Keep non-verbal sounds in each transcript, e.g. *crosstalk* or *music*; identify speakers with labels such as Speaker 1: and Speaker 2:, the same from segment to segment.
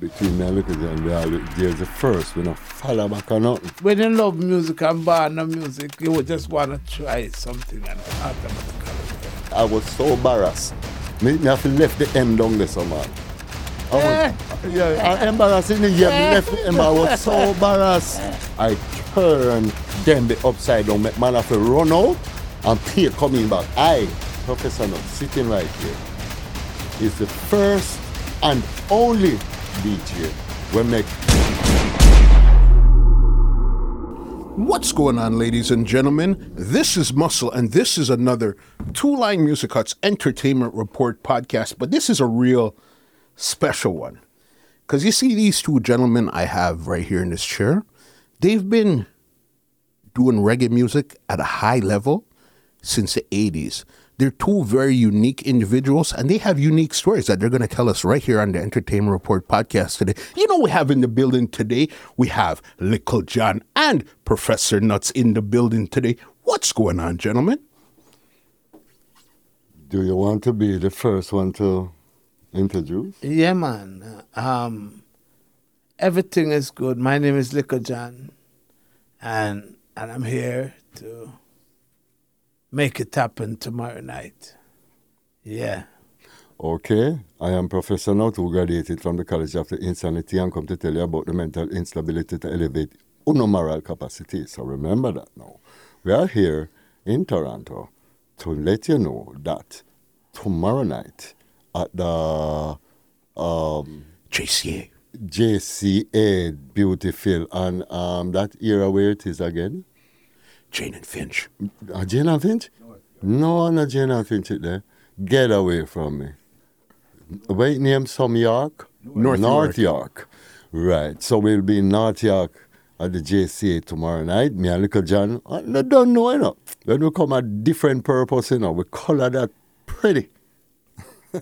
Speaker 1: Between me and Little John, we always, there's the first, we don't follow back or nothing.
Speaker 2: When you love music and born no music, you would just want to try something and automatically.
Speaker 1: I was so embarrassed. Me, me have to left the M down there somehow. I
Speaker 2: Eh.
Speaker 1: was, yeah, I embarrassed in the yeah, left the M, I was so embarrassed. I turned them the upside down, make man have to run out and Pierre coming back. I, Professor Nuts, sitting right here, is the first and only DJ we make
Speaker 3: What's going on, ladies and gentlemen? This is Muscle, and this is another Two Line Music Huts Entertainment Report podcast. But this is a real special one. Because you see, these two gentlemen I have right here in this chair, they've been doing reggae music at a high level since the 80s. They're two very unique individuals, and they have unique stories that they're going to tell us right here on the Entertainment Report podcast today. You know, we have in the building today, we have Little John and Professor Nuts in the building today. What's going on, gentlemen?
Speaker 1: Do you want to be the first one to introduce?
Speaker 2: Yeah, man. Um, everything is good. My name is Little John, and and I'm here to make it happen tomorrow night. Yeah.
Speaker 1: Okay, I am Professor Nuts, who graduated from the College of the Insanity and come to tell you about the mental instability to elevate moral capacity. So remember that now. We are here in Toronto to let you know that tomorrow night at the um,
Speaker 3: JCA.
Speaker 1: JCA Beautiful and um, that era where it is again?
Speaker 3: Jane and Finch.
Speaker 1: Uh, Jane and Finch? No, not Jane and Finch it there. Get away from me. Wait, name some York?
Speaker 3: North
Speaker 1: North
Speaker 3: York.
Speaker 1: York. Right. So we'll be in North York at the JCA tomorrow night. Me and Little John. I don't know, you know. When we come at different purpose, you know, we color that pretty. *laughs*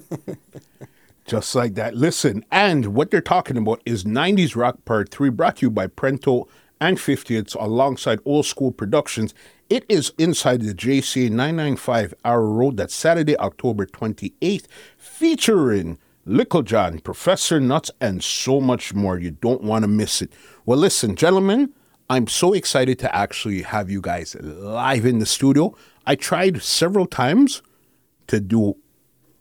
Speaker 3: Just like that. Listen, and what they're talking about is 90s Rock Part 3, brought to you by Prento and 50th alongside Old School Productions. It is inside the JCA 995 Arrow Road. that Saturday, October 28th, featuring Little John, Professor Nuts, and so much more. You don't want to miss it. Well, listen, gentlemen, I'm so excited to actually have you guys live in the studio. I tried several times to do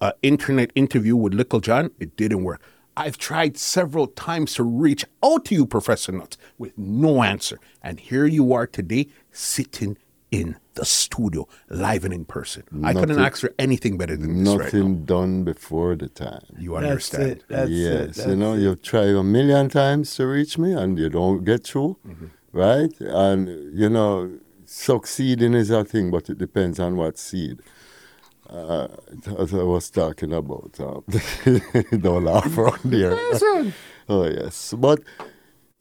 Speaker 3: an internet interview with Little John. It didn't work. I've tried several times to reach out to you, Professor Nuts, with no answer. And here you are today, sitting in the studio, live and in person. I couldn't ask for anything better than this right now.
Speaker 1: Nothing done before the time.
Speaker 3: You
Speaker 2: That's
Speaker 3: understand?
Speaker 2: it. That's
Speaker 1: yes,
Speaker 2: it.
Speaker 1: you know,
Speaker 2: it.
Speaker 1: you've tried a million times to reach me and you don't get through,
Speaker 2: Mm-hmm.
Speaker 1: right? And, you know, succeeding is a thing, but it depends on what seed. Uh, as *laughs* I was talking about, um, *laughs* don't laugh around there. *laughs* oh, yes. But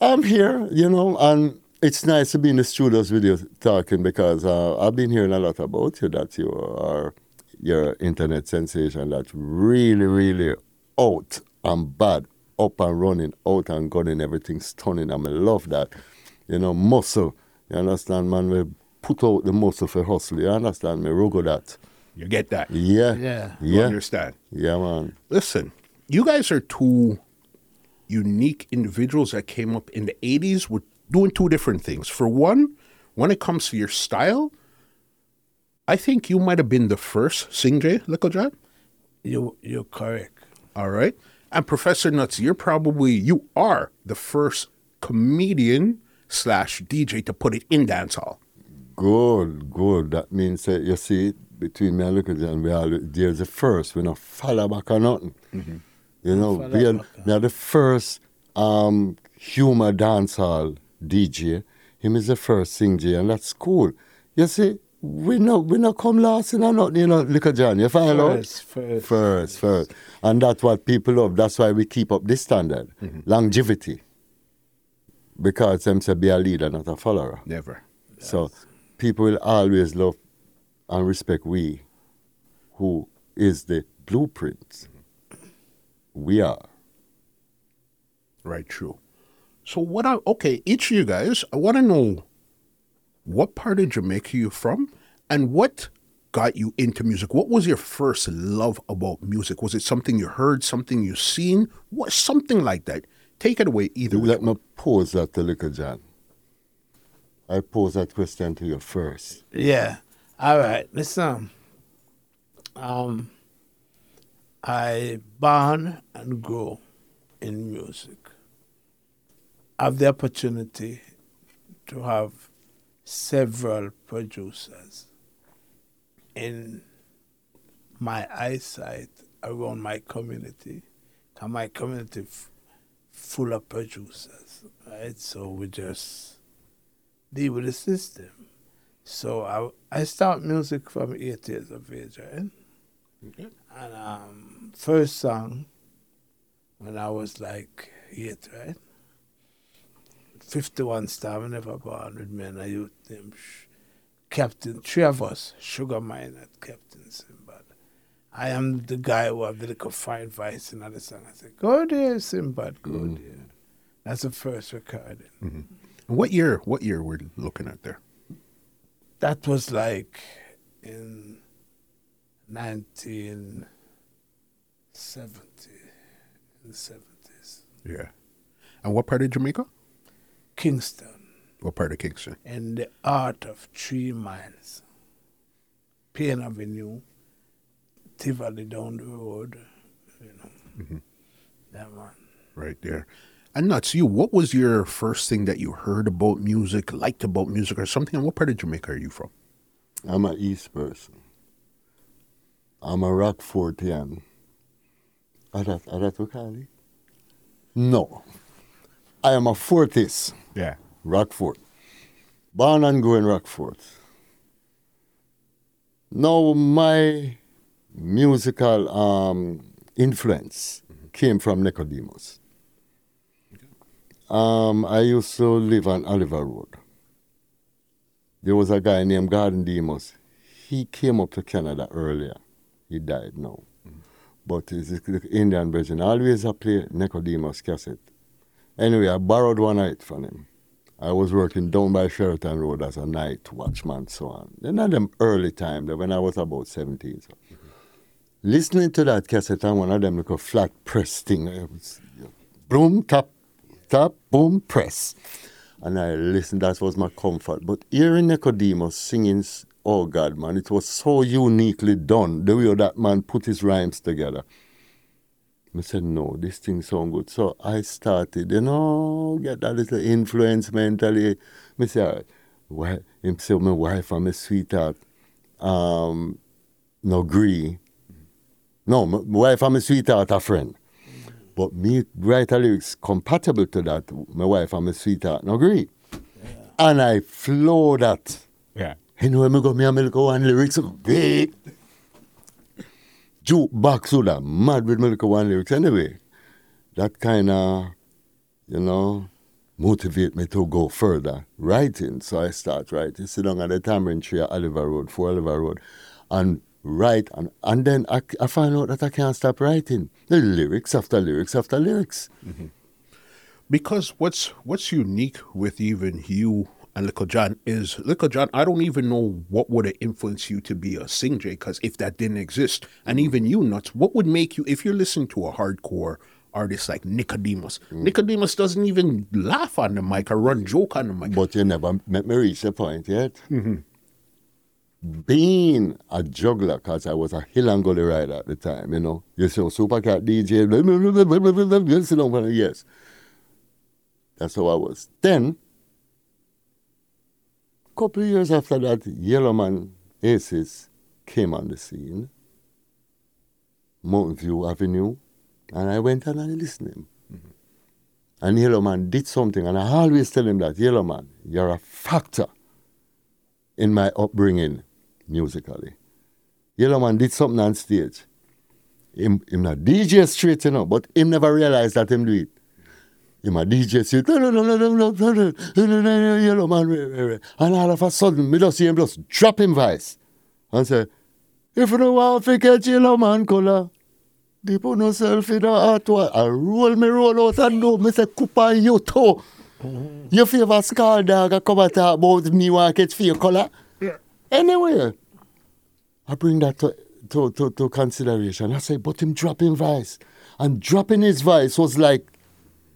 Speaker 1: I'm here, you know, and it's nice to be in the studios with you talking because uh, I've been hearing a lot about you that you are your internet sensation that's really, really out and bad, up and running, out and gunning, everything stunning. I love that. You know, muscle. You understand, man? We put out the muscle for hustle. You understand me? Rugo that.
Speaker 3: You get that?
Speaker 1: Yeah.
Speaker 2: Yeah.
Speaker 3: You
Speaker 1: Yeah.
Speaker 3: understand?
Speaker 1: Yeah, man.
Speaker 3: Listen, you guys are two unique individuals that came up in the 80s with doing two different things. For one, when it comes to your style, I think you might have been the first Sing J, Little John.
Speaker 2: You you're correct.
Speaker 3: All right. And Professor Nuts, you're probably, you are the first comedian slash DJ to put it in dancehall.
Speaker 1: Good, good. That means that you see, between me and Little John, we are there's the first. We not follow back or nothing. You know,
Speaker 2: follow
Speaker 1: we are, we are the first um, humor dancehall DJ. Him is the first sing J, and that's cool. You see, we not we not come last in or nothing, you know, Little John. You find out?
Speaker 2: First, first.
Speaker 1: First, first. And that's what people love. That's why we keep up this standard. Longevity. Because them say be a leader, not a follower.
Speaker 3: Never.
Speaker 1: So people will always love and respect we, who is the blueprint. We are.
Speaker 3: Right, true. So what I okay, each of you guys, I want to know what part of Jamaica you're from and what got you into music. What was your first love about music? Was it something you heard, something you seen? What something like that? Take it away either way.
Speaker 1: Let me pose that to Little John. I pose that question to you first.
Speaker 2: Yeah. All right. Listen. Um, I born and grow in music. I have the opportunity to have several producers in my eyesight around my community. And my community f- full of producers, right? So we just deal with the system. So I I start music from eight years of eh? age, right? And um, first song when I was like eight, right? 51 star, I never born with me and I youth named Sh- Captain, three of us, Sugar Minott Captain Simbad. I am the guy who have the little fine voice in the song. I said, go there, Simbad, go mm. there. That's the first recording. Mm-hmm.
Speaker 3: And What year? What year we're looking at there?
Speaker 2: That was like in 1970, in the 70s.
Speaker 3: Yeah. And what part of Jamaica?
Speaker 2: Kingston.
Speaker 3: What part of Kingston?
Speaker 2: in the art of three miles. Payne Avenue, Tivoli down the road, you know. Mm-hmm. That one.
Speaker 3: Right there. And nuts, you. What was your first thing that you heard about music, liked about music, or something? And what part of Jamaica are you from?
Speaker 1: I'm an East person. I'm a Rockfortian. Are that, are that call? No. I am a Fortis,
Speaker 3: Yeah.
Speaker 1: Rockfort. Born and grew in Rockfort. Now, my musical um, influence came from Nicodemus. Um, I used to live on Oliver Road. There was a guy named Garden Demos. He came up to Canada earlier. He died now. But he's the Indian version. Always I play Nicodemus cassette. Anyway, I borrowed one night from him. I was working down by Sheraton Road as a night watchman, so on. Then at them early time, when I was about 17. So. Listening to that cassette on one of them little flat press thing. It was boom, tap, tap, boom, press. And I listened, that was my comfort. But hearing Nicodemus singing, oh God, man, it was so uniquely done, the way that man put his rhymes together. I said, no, this thing sound good. So I started, you know, get that little influence mentally. I right, why, him say, my wife and my sweetheart, um, no agree. No, my my wife and my sweetheart are friend. But me write a lyrics compatible to that, my wife and my sweetheart no agree. And I flow that.
Speaker 3: Yeah.
Speaker 1: You know, when I go, me and me go one lyrics, big. Jukebox with that, mad with me look one lyrics. Anyway, that kind of, you know, motivate me to go further writing. So I start writing, sit down at the tamarind tree at Oliver Road, for Oliver Road, and write. And, and then I, I find out that I can't stop writing. The lyrics after lyrics after lyrics. Mm-hmm.
Speaker 3: Because what's what's unique with even you and Little John is Little John. I don't even know what would have influenced you to be a sing J. Because if that didn't exist, and even you nuts, what would make you if you're listening to a hardcore artist like Nicodemus? Mm. Nicodemus doesn't even laugh on the mic or run joke on the mic.
Speaker 1: But you never met me reach the point yet. Mm-hmm being a juggler because I was a hill and gully rider at the time, you know. You see, Supercat DJ, blah, yes. That's how I was. Then, a couple of years after that, Yellowman Aces came on the scene, Mountain View Avenue, and I went and I listened to him. Mm-hmm. And Yellowman did something, and I always tell him that, Yellowman, you're a factor in my upbringing musically. Yellow man did something on stage. Him, him not DJ straight, you know, but him never realized that him do it. Him a DJ straight, yellow man, and all of a sudden, me just see him just drop him voice and say, if you don't want to catch yellow man color, they put yourself in the hot. I roll me roll out and do me say, Kupa you too. You favor skull dog, I come and talk about me want to catch for your color. Anyway, I bring that to, to, to, to consideration. I say, but him dropping voice. And dropping his voice was like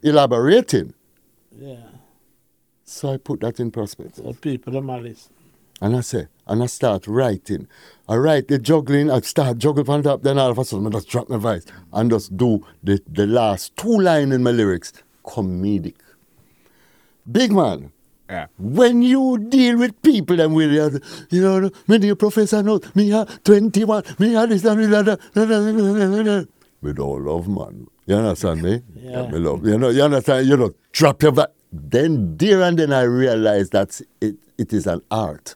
Speaker 1: elaborating.
Speaker 2: Yeah.
Speaker 1: So I put that in perspective.
Speaker 2: So people are listen.
Speaker 1: And I say, and I start writing. I write the juggling, I start juggling on top, then all of a sudden I just drop my voice and just do the, the last two lines in my lyrics comedic. Big man,
Speaker 3: Yeah.
Speaker 1: when you deal with people and with the, you know, me the professor knows, me have 21, me have this and that. With all love, man. You understand me? *laughs*
Speaker 2: Yeah.
Speaker 1: Me love. You know, you understand? You know, drop your back. Then, there and then I realized that it, it is an art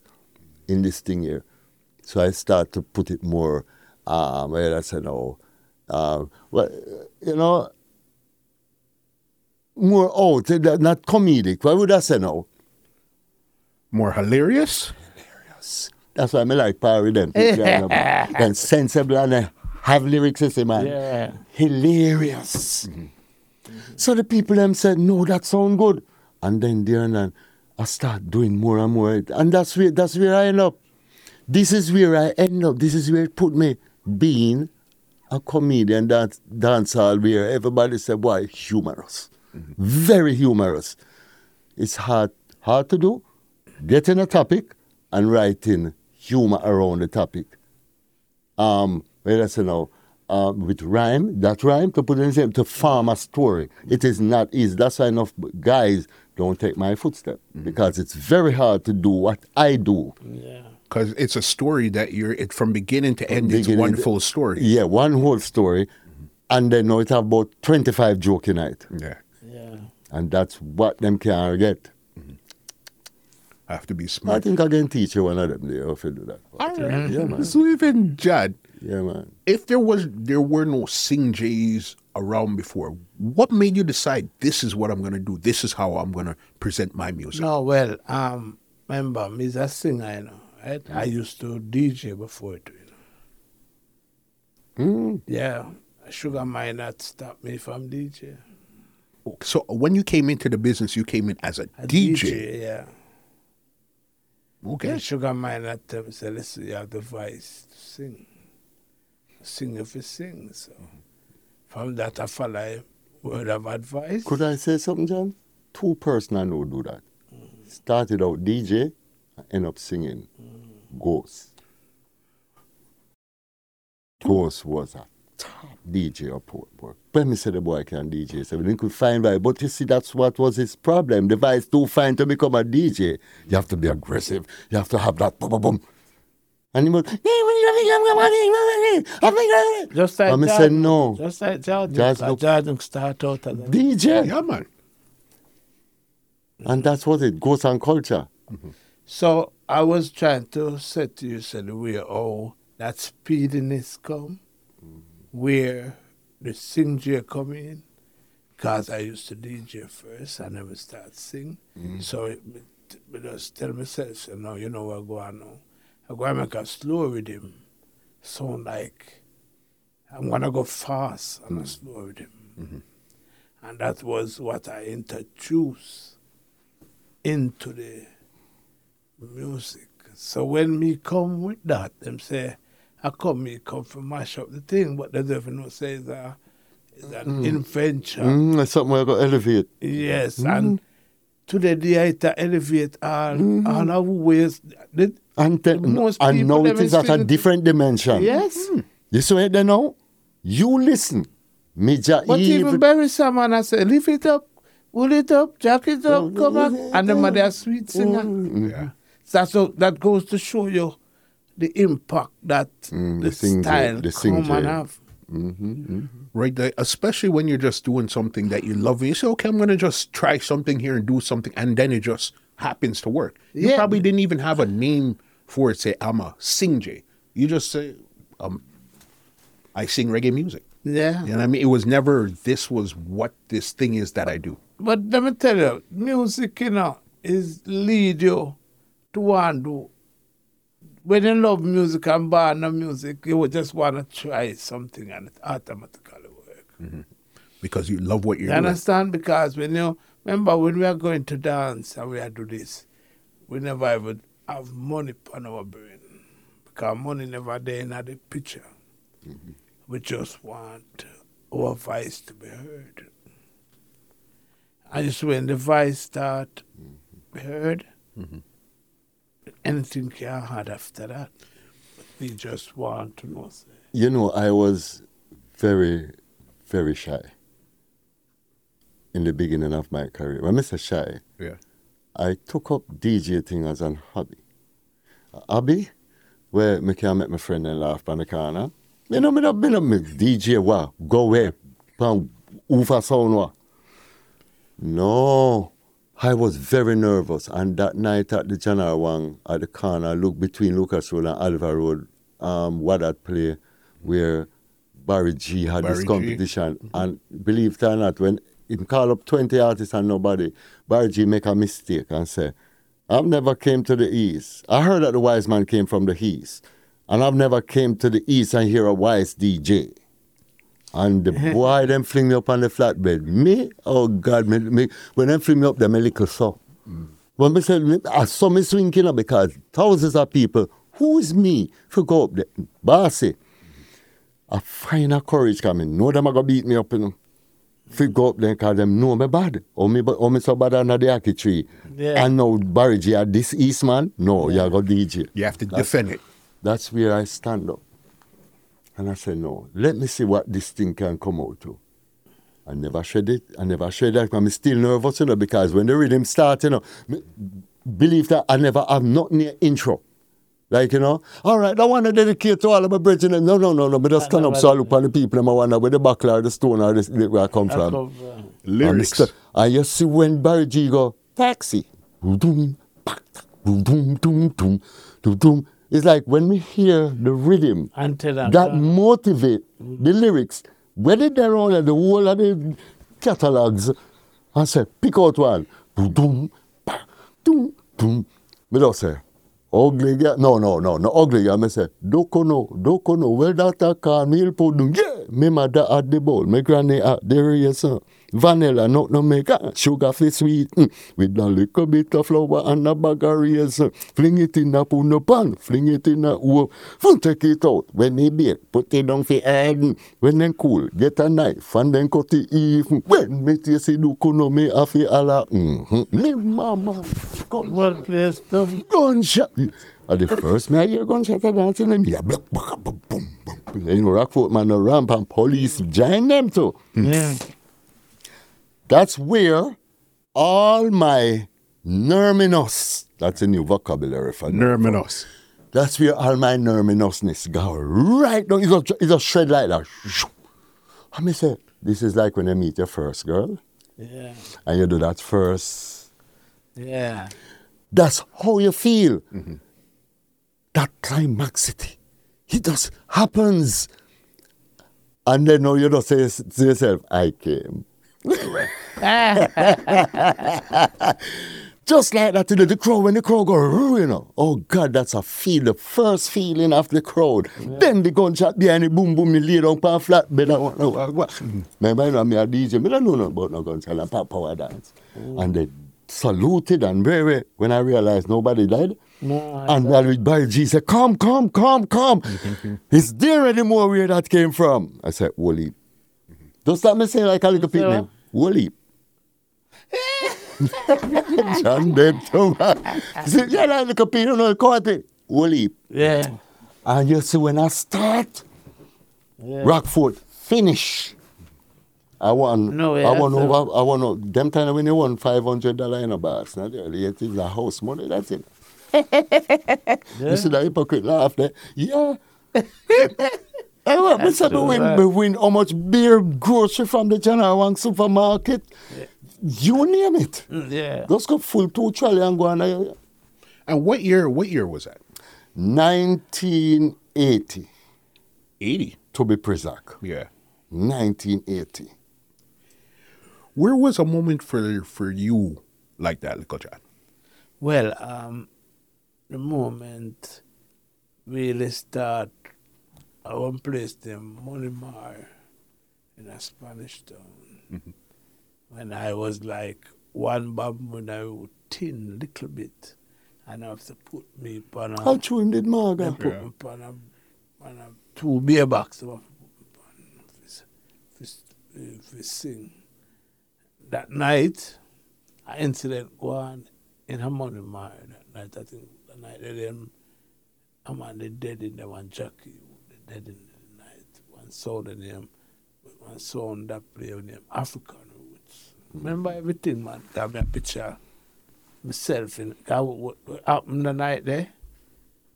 Speaker 1: in this thing here. So I start to put it more, um, well, I said, no, um, well, you know, more out, eh, not comedic. Why would I say now?
Speaker 3: More hilarious? Hilarious.
Speaker 1: That's why I like Power *laughs* Redemption. and sensible and uh, have lyrics, you see, man.
Speaker 2: Yeah.
Speaker 1: Hilarious. Mm-hmm. So the people them said, no, that sound good. And then there and then I start doing more and more. And that's where that's where I end up. This is where I end up. This is where it put me being a comedian that dance hall where everybody said, why humorous. Mm-hmm. Very humorous. It's hard hard to do. Getting a topic and writing humor around the topic. Um, well, I say now, uh, with rhyme, that rhyme to put in the same to form a story. It is not easy. That's why enough guys don't take my footstep because it's very hard to do what I do.
Speaker 2: Yeah.
Speaker 3: Because it's a story that you're, it from beginning to end, it's one
Speaker 1: to-
Speaker 3: full story.
Speaker 1: Yeah, one whole story, and then now it have about twenty five joke in it,
Speaker 3: Yeah.
Speaker 2: Yeah.
Speaker 1: and that's what them can get.
Speaker 3: I have to be smart.
Speaker 1: I think I can teach you one of them. There, if you do that.
Speaker 3: All right.
Speaker 1: Yeah, man.
Speaker 3: So even Judd,
Speaker 1: Yeah, man.
Speaker 3: if there was there were no Sing Jays around before, what made you decide this is what I'm gonna do? This is how I'm gonna present my music.
Speaker 2: No, well, um, remember, me's a singer, you know, right? I used to DJ before it, you know.
Speaker 1: Mm.
Speaker 2: Yeah. Sugar Minott stopped me from DJ.
Speaker 3: So when you came into the business, you came in as a,
Speaker 2: A
Speaker 3: DJ.
Speaker 2: yeah.
Speaker 3: Okay.
Speaker 2: And Sugar Minott tell me, say, listen, you have the voice to sing. Sing if you sing. So from that, I follow a word of advice.
Speaker 1: Could I say something, John? Two person I know do that. Started out DJ, end up singing. Mm. Ghost. Ghost was a top DJ of Port Work. When me say the boy can DJ, so we could find right. But you see, that's what was his problem. The vice too fine to become a DJ. You have to be aggressive. You have to have that boom, boom, boom. And he was,
Speaker 2: Just like
Speaker 1: And me
Speaker 2: Jordan.
Speaker 1: said no.
Speaker 2: Just like Jordan.
Speaker 1: Just
Speaker 2: Jordan,
Speaker 1: look-
Speaker 2: Jordan start out as
Speaker 1: DJ.
Speaker 3: Yeah, man.
Speaker 1: And that's what it goes on culture.
Speaker 2: So I was trying to say to you, said where oh that speediness come, where the sing J come in, because I used to DJ first, I never start sing. Mm-hmm. So it, me, me just tell myself, say, no, you know what go on now. I go and make a slow rhythm, sound like I'm gonna go fast on a mm-hmm. slow rhythm. Mm-hmm. And that was what I introduced into the music. So when me come with that, them say, I come, me come for mash up the thing, What they don't even know say it's, a, it's an hmm. invention.
Speaker 1: Mm, that's something I got elevate.
Speaker 2: Yes, hmm. and today the to elevate all, all our ways. The-
Speaker 1: And, te-
Speaker 2: Most
Speaker 1: and now it is at a different dimension.
Speaker 2: yes. Hmm.
Speaker 1: You see it there now? You listen. Me ja
Speaker 2: But even
Speaker 1: even,
Speaker 2: bury someone, I say, lift it up, pull it up, jack it up, oh, come oh, back. Oh, and them are their sweet singer.
Speaker 3: Yeah.
Speaker 2: That's so that goes to show you the impact that
Speaker 1: Mm,
Speaker 2: the,
Speaker 1: the sing J-
Speaker 2: style
Speaker 1: the sing
Speaker 2: come and
Speaker 1: J.
Speaker 2: have.
Speaker 3: Right, there, especially when you're just doing something that you love. You say, okay, I'm going to just try something here and do something, and then it just happens to work. You
Speaker 2: Yeah.
Speaker 3: probably didn't even have a name for it. Say, I'm a sing J. You just say, um, I sing reggae music.
Speaker 2: Yeah.
Speaker 3: You know what I mean? It was never, this was what this thing is that I do.
Speaker 2: But let me tell you, music, you know, is lead you to want to. When you love music and born no music, you would just want to try something and it automatically work.
Speaker 3: Because you love what you're
Speaker 2: You
Speaker 3: doing.
Speaker 2: understand? Because when you remember when we are going to dance and we are do this, we never ever have money on our brain. Because money never there in the picture. We just want our voice to be heard. And just when the voice start be heard,
Speaker 3: Mm-hmm.
Speaker 2: Anything can hard after that. We just want to know.
Speaker 1: You know, I was very, very shy in the beginning of my career. When I say shy,
Speaker 3: Yeah.
Speaker 1: I took up DJ thing as an hobby. A hobby where me can make my friend and laugh on the corner. You know, me not been a me DJ wa go away, pan over sound wa. No, I was very nervous. And that night at the General Wang at the corner, look between Lucas Road and Alva Road, um, what that play where Barry G had
Speaker 3: Barry
Speaker 1: this
Speaker 3: G.
Speaker 1: competition. And believe it or not, when him call up 20 artists and nobody, Barry G make a mistake and say, I've never came to the east. I heard that the wise man came from the east. And I've never came to the east and hear a wise DJ. And the *laughs* boy them fling me up on the flatbed. Me, oh God, me, me, when them fling me up, them a little so. Mm. When me say, I saw me swinging up because thousands of people, who is me for go up there? Bossy. I find a courage coming. No, them are going to beat me up, you know. Fi go up there because them know me bad. Or me, or me so bad under the ackee tree.
Speaker 2: Yeah.
Speaker 1: And now Barry G at this East man, no, you are go DJ.
Speaker 3: You have to
Speaker 1: That's-
Speaker 3: defend it.
Speaker 1: That's where I stand up. And I said, no, let me see what this thing can come out to. I never said it. I never said that. I'm still nervous, you know, because when the rhythm starts, you know, believe that I never have nothing near intro. Like, you know, all right, I want to dedicate to all of my brethren. No, no, no, no, but just stand up so I look on the people and I wonder where the buckler or the stone or the, where I come
Speaker 2: I
Speaker 1: from.
Speaker 2: come from-
Speaker 3: Lyrics.
Speaker 1: And, and you see when Barry G go, taxi. Boom, boom, boom, boom, boom, boom, boom. It's like when we hear the rhythm,
Speaker 2: Until that,
Speaker 1: motivate the lyrics, whether they're on the whole of the catalogs, and say, pick out one. Boom, boom, boom. Me don't say, ugly girl. No, no, no, no ugly girl. Me say, doko no, doko no. Well, that a call me, he'll put. Yeah, me mother at the bowl, me granny at the race. Vanilla, not no make sugar for sweet. Mm. With a little bit of flour and a bag of raisin. Fling it in a puno pan, fling it in a oven. Fun take it out. When they bake, put it down for egg. When they cool, get a knife and then cut it even. When me taste it, do kuno me it ala. Mm-hmm. Me mama. Gun-
Speaker 2: What place stuff?
Speaker 1: gunshot. At the first me I hear gunshot a dancing me a boom, boom, boom, boom, know, Rockfort man a ramp and police join them too.
Speaker 2: Yeah.
Speaker 1: That's where all my nerminous, that's a new vocabulary for me.
Speaker 3: Nerminous.
Speaker 1: That's where all my nerminousness go right now. It's a, it's a shred like that. And me say, this is like when you meet your first girl
Speaker 2: Yeah.
Speaker 1: and you do that first.
Speaker 2: Yeah.
Speaker 1: That's how you feel. That climaxity. It just happens. And then now you just say to yourself, I came. *laughs* Just like that, you know, the crowd, when the crowd go, you know, oh God, that's a feel, the first feeling of the crowd. Then the gunshot behind the boom, boom, me lay down on flatbed. I want to what, what. Remember, you know, me a DJ, me don't know nothing about no gunshot and pop power dance. And they saluted and very, when I realized nobody died.
Speaker 2: No,
Speaker 1: and Barry G said, come, come, come, come. Is there any more where that came from? I said, Wally. Just let me say like a little
Speaker 2: Say
Speaker 1: pit
Speaker 2: what?
Speaker 1: name. Wally. John. He said, yeah, like you know, call it Wally.
Speaker 2: Yeah.
Speaker 1: And you see when I start,
Speaker 2: Yeah.
Speaker 1: Rockfort finish. I want,
Speaker 2: No,
Speaker 1: I
Speaker 2: yeah,
Speaker 1: want
Speaker 2: so-
Speaker 1: over, I want to, them time when you won $500 in a box, not really, it is a house money, that's it. *laughs* You see that hypocrite laugh there? Yeah. *laughs* I want me say me
Speaker 2: true,
Speaker 1: win,
Speaker 2: right.
Speaker 1: me win how much beer grocery from the General Wang supermarket. You name it.
Speaker 2: Mm, Yeah.
Speaker 1: Just go full two trolley and go on. uh,
Speaker 3: And what year? What year was that?
Speaker 1: 1980
Speaker 3: Eighty.
Speaker 1: to be precise.
Speaker 3: Yeah.
Speaker 1: 1980.
Speaker 3: Where was a moment for for you like that, Little John?
Speaker 2: Well, um, the moment really start, I one place them Money Mar in a Spanish town. Mm-hmm. When I was like one when I was thin little bit, and I have to put me on a,
Speaker 1: How him did
Speaker 2: they
Speaker 1: Marga?
Speaker 2: put me on a, on a two beer box. They have to put me on for, for, for sing. That night, an incident go on in Harmony Mar that night. I think the night that them, a man they dead in there, one they dead in the night. One saw in them, one sound that play with them, African roots. Remember everything, man. Got me a picture myself in got what, what happened the night there.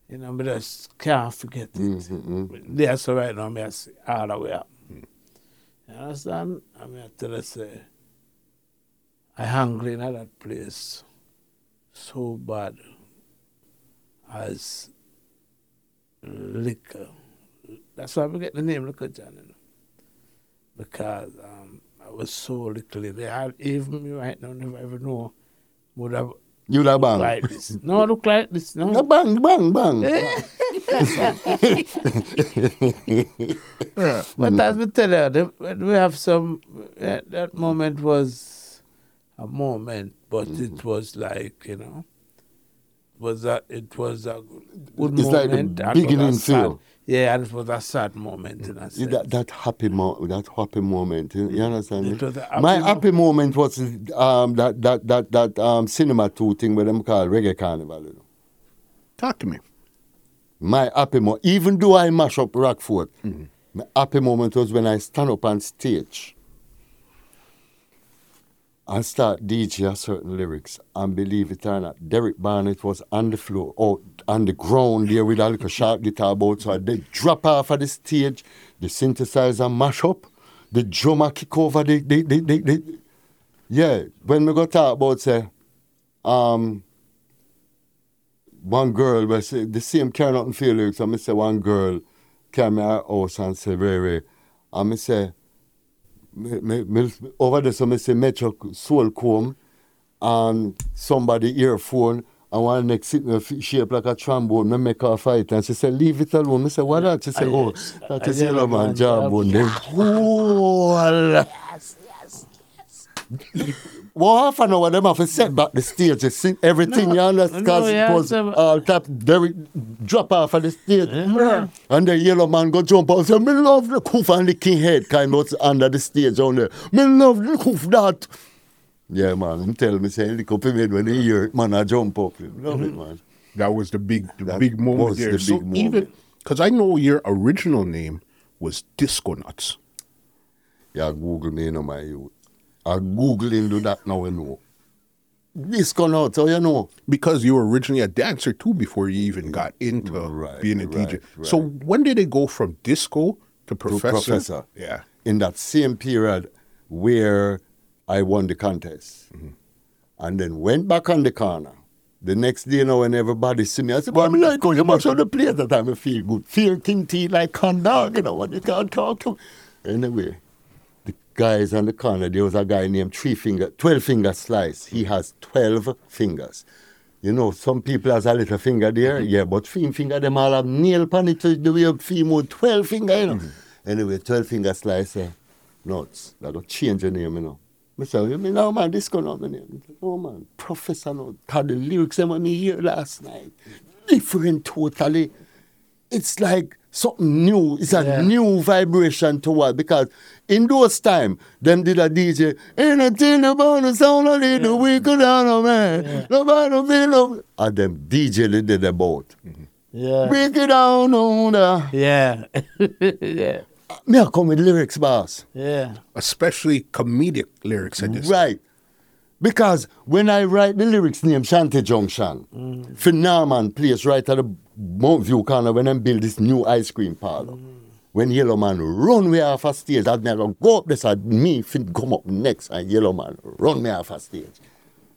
Speaker 2: You know, but just can't forget it.
Speaker 1: Mhm,
Speaker 2: That's so right now, me I see all the way up. You understand? I mean, I tell you, say, I hungry in that place so bad as liquor. That's why we get the name John, you know. Because um, I was so little there. I, even me right now, never ever know would have
Speaker 1: You da bang.
Speaker 2: like this. No, look like this.
Speaker 1: Da
Speaker 2: No.
Speaker 1: bang, bang, bang. Eh? *laughs*
Speaker 2: But as we tell you, we have some, that, that moment was a moment, but it mm. was like, you know, was that it was a good
Speaker 1: It's like
Speaker 2: moment. and it was a
Speaker 1: beginning feel.
Speaker 2: Yeah, and it was a sad moment in a sense.
Speaker 1: that, that happy mo- that happy moment. You, you understand?
Speaker 2: It
Speaker 1: me?
Speaker 2: was happy
Speaker 1: My
Speaker 2: mo-
Speaker 1: happy moment was um, that that that that um, cinema two thing where them call reggae carnival. You know?
Speaker 3: Talk to me.
Speaker 1: My happy moment, even though I mash up Rockfort, my happy moment was when I stand up on stage and start DJ certain lyrics. And believe it or not, Derek Barnett was on the floor, or on the ground there with a little sharp guitar board. So did drop off of the stage, the synthesizer mash up, the drummer kick over the, the, the, the, the yeah. When we go talk about say, um, one girl was the same carry nothing feel lyrics. I say one girl came to our house and say, Ray Ray. I say, over there, so I say, Metro Soul Comb and somebody earphone and one uh, shape like a trombone. Me make her fight and she said, leave it alone. I say, what that? She said, oh,
Speaker 2: yes.
Speaker 1: that is
Speaker 2: the
Speaker 1: man
Speaker 2: man
Speaker 1: jawbone.
Speaker 2: jawbone.
Speaker 1: Then, well, half an hour, them have to set back the stage, they sing everything, you understand?
Speaker 2: no,
Speaker 1: Because
Speaker 2: yeah,
Speaker 1: it was
Speaker 2: so-
Speaker 1: all tap, Derek drop off of the stage. And the yellow man go jump out and say, Me love the coof and the king head kind of under the stage on there. Me love the coof that. Yeah, man, him tell me, say, look up him head when he hear it, man, I jump up. Love it, mm-hmm. man.
Speaker 3: That was the big, the
Speaker 1: That
Speaker 3: big moment
Speaker 1: was
Speaker 3: there.
Speaker 1: the
Speaker 3: so
Speaker 1: big
Speaker 3: even
Speaker 1: moment.
Speaker 3: because I know your original name was Disco Nuts.
Speaker 1: Yeah, Google me, you know, my youth. I Google into that now, you know. This come out, so you know.
Speaker 3: because you were originally a dancer too before you even got into
Speaker 1: Right,
Speaker 3: being a
Speaker 1: right,
Speaker 3: DJ. So when did it go from disco to
Speaker 1: to
Speaker 3: professor?
Speaker 1: professor.
Speaker 3: Yeah.
Speaker 1: In that same period where I won the contest.
Speaker 3: Mm-hmm.
Speaker 1: And then went back on the corner. The next day, you know, when everybody see me, I said, Boy, I'm like, oh, you must have the place that I feel good. Feel tea like con dog, you know, what you can't talk to. Anyway, guys on the corner, there was a guy named Three Finger, 12 Finger Slice. He has 12 fingers. You know, some people has a little finger there, yeah, but film finger, them all have nail pan it the way of female 12 finger, you know. Anyway, 12 finger slice, eh, nuts. That will change your name, you know. I say, you mean, no, man, this going on my name. I say, Oh, man, Professor. Had the lyrics when me hear last night. Different totally. It's like something new. It's a
Speaker 2: Yeah.
Speaker 1: new vibration to what? Because in those time, them did a DJ, ain't a thing about the sound of it, the wicked down, man. Nobody feel no. And them DJ they did about.
Speaker 2: Yeah.
Speaker 1: Wicked down on the.
Speaker 2: Yeah. *laughs* yeah.
Speaker 1: Me, I come with lyrics, boss.
Speaker 2: Yeah.
Speaker 3: Especially comedic lyrics at this.
Speaker 1: Right. Because when I write the lyrics name Shanty Junction, mm. for Norman place right at the Mount View corner when them build this new ice cream parlor. Mm. When Yellow Man run me off a stage, that me I go up this and me fin come up next and Yellow Man run me off a stage.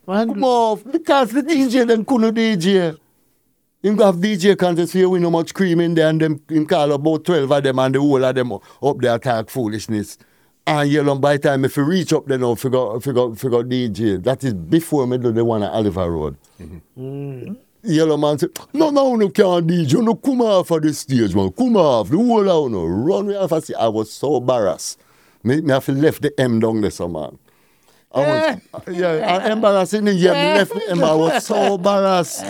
Speaker 1: Come
Speaker 2: Man,
Speaker 1: off, because the DJ them couldn't DJ. Him go have DJ contest here we no much cream in there and them him call about 12 of them and the whole of them up there talk foolishness. And yellow by the time if you reach up there now, figure, figure, figure DJ. That is before me do the one at Oliver Road. Mm-hmm. Yellow man say, no, no, no can't DJ. No, come off of the stage, man. Come off. The whole out, no. Run me off. I say, I was so embarrassed. Me, me have left the M down there, so man. I was, eh. yeah, I embarrassing. Yeah, me left the M. I was so eh. embarrassed.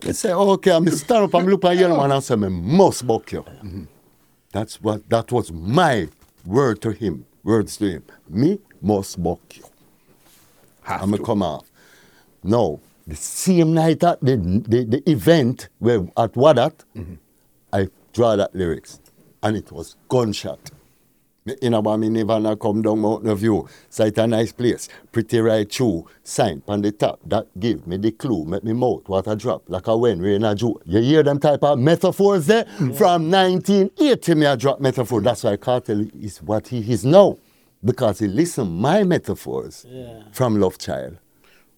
Speaker 1: They say, okay, I'm stand up, I'm looking at yellow man and say, me must buck you. Mm-hmm. That's what, that was my word to him, words to him. Me must buck you.
Speaker 3: Have
Speaker 1: I'm
Speaker 3: to.
Speaker 1: gonna come off. No, the same night at the the, the event where at Wadat,
Speaker 3: Mm-hmm.
Speaker 1: I draw that lyrics, and it was gunshot. Me In about me Nirvana come down Mountain View, sight a nice place, pretty right through, sign on the top, that give me the clue, make me mouth water drop, like a when rain a dew. You hear them type of metaphors there? From 1980 me I drop metaphor, that's why Kartel is what he is now. Because he listen my metaphors
Speaker 2: Yeah.
Speaker 1: from Love Child.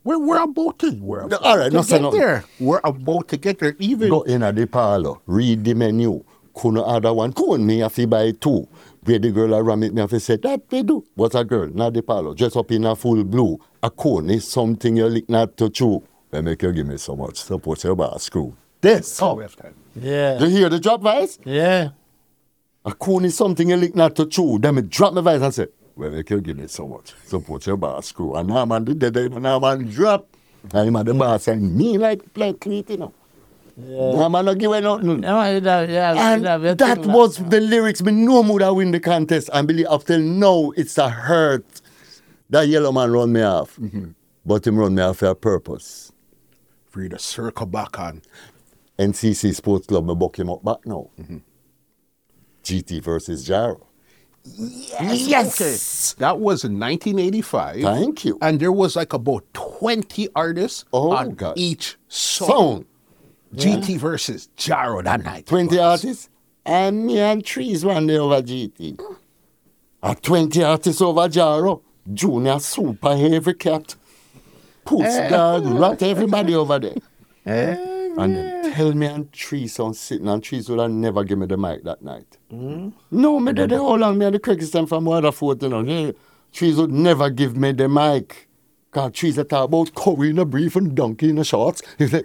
Speaker 3: We're, we're about to, we're about
Speaker 1: all right,
Speaker 3: to
Speaker 1: no, say
Speaker 3: get
Speaker 1: nothing.
Speaker 3: there. We're about to get there. Even
Speaker 1: Go in at the parlor, read the menu. Couldn't order one, couldn't me have to buy two. Where the girl around it, me have to say, that they do. What's a girl? Not the parlor, dress up in a full blue. A cone is something you lick not to chew. They make you give me so much. support, you buy a screw. This.
Speaker 3: oh, we have time.
Speaker 2: Yeah.
Speaker 1: You hear the drop voice?
Speaker 2: Yeah.
Speaker 1: A cone is something you lick not to chew. Then me drop my voice and say, well, make can give me so much. support, you buy a screw. And now man did that, and now man drop. And him at the boss and me like, like cleat, you know.
Speaker 2: Yeah.
Speaker 1: Now not give away.
Speaker 2: Yeah, man, you have- you have-
Speaker 1: And
Speaker 2: you
Speaker 1: that was the lyrics. Me no would have win the contest. And believe up till now, it's a hurt. That yellow man run me off.
Speaker 2: Mm-hmm.
Speaker 1: But him run me off for a purpose.
Speaker 3: For you to circle back on.
Speaker 1: NCC Sports Club, me buck him up back now.
Speaker 2: Mm-hmm.
Speaker 1: GT versus Jaro.
Speaker 3: Yes. That was in 1985.
Speaker 1: Thank you.
Speaker 3: And there was like about 20 artists
Speaker 1: Oh,
Speaker 3: on
Speaker 1: God.
Speaker 3: each song.
Speaker 1: Song.
Speaker 3: GT versus Jaro that night.
Speaker 1: 20 artists. And me and Trees one day over GT. A 20 artists over Jaro. Junior Super Heavy Cat. Puss eh. Dog, Rat, everybody over there. *laughs* Eh, and then tell me and Trees on sitting and Trees would have never give me the mic that night. Mm. No, me did the whole on me and the Craigston from Waterford, you know. Trees would never give me the mic. Cause Trees that talk about curry in a brief and donkey in a shorts. He said,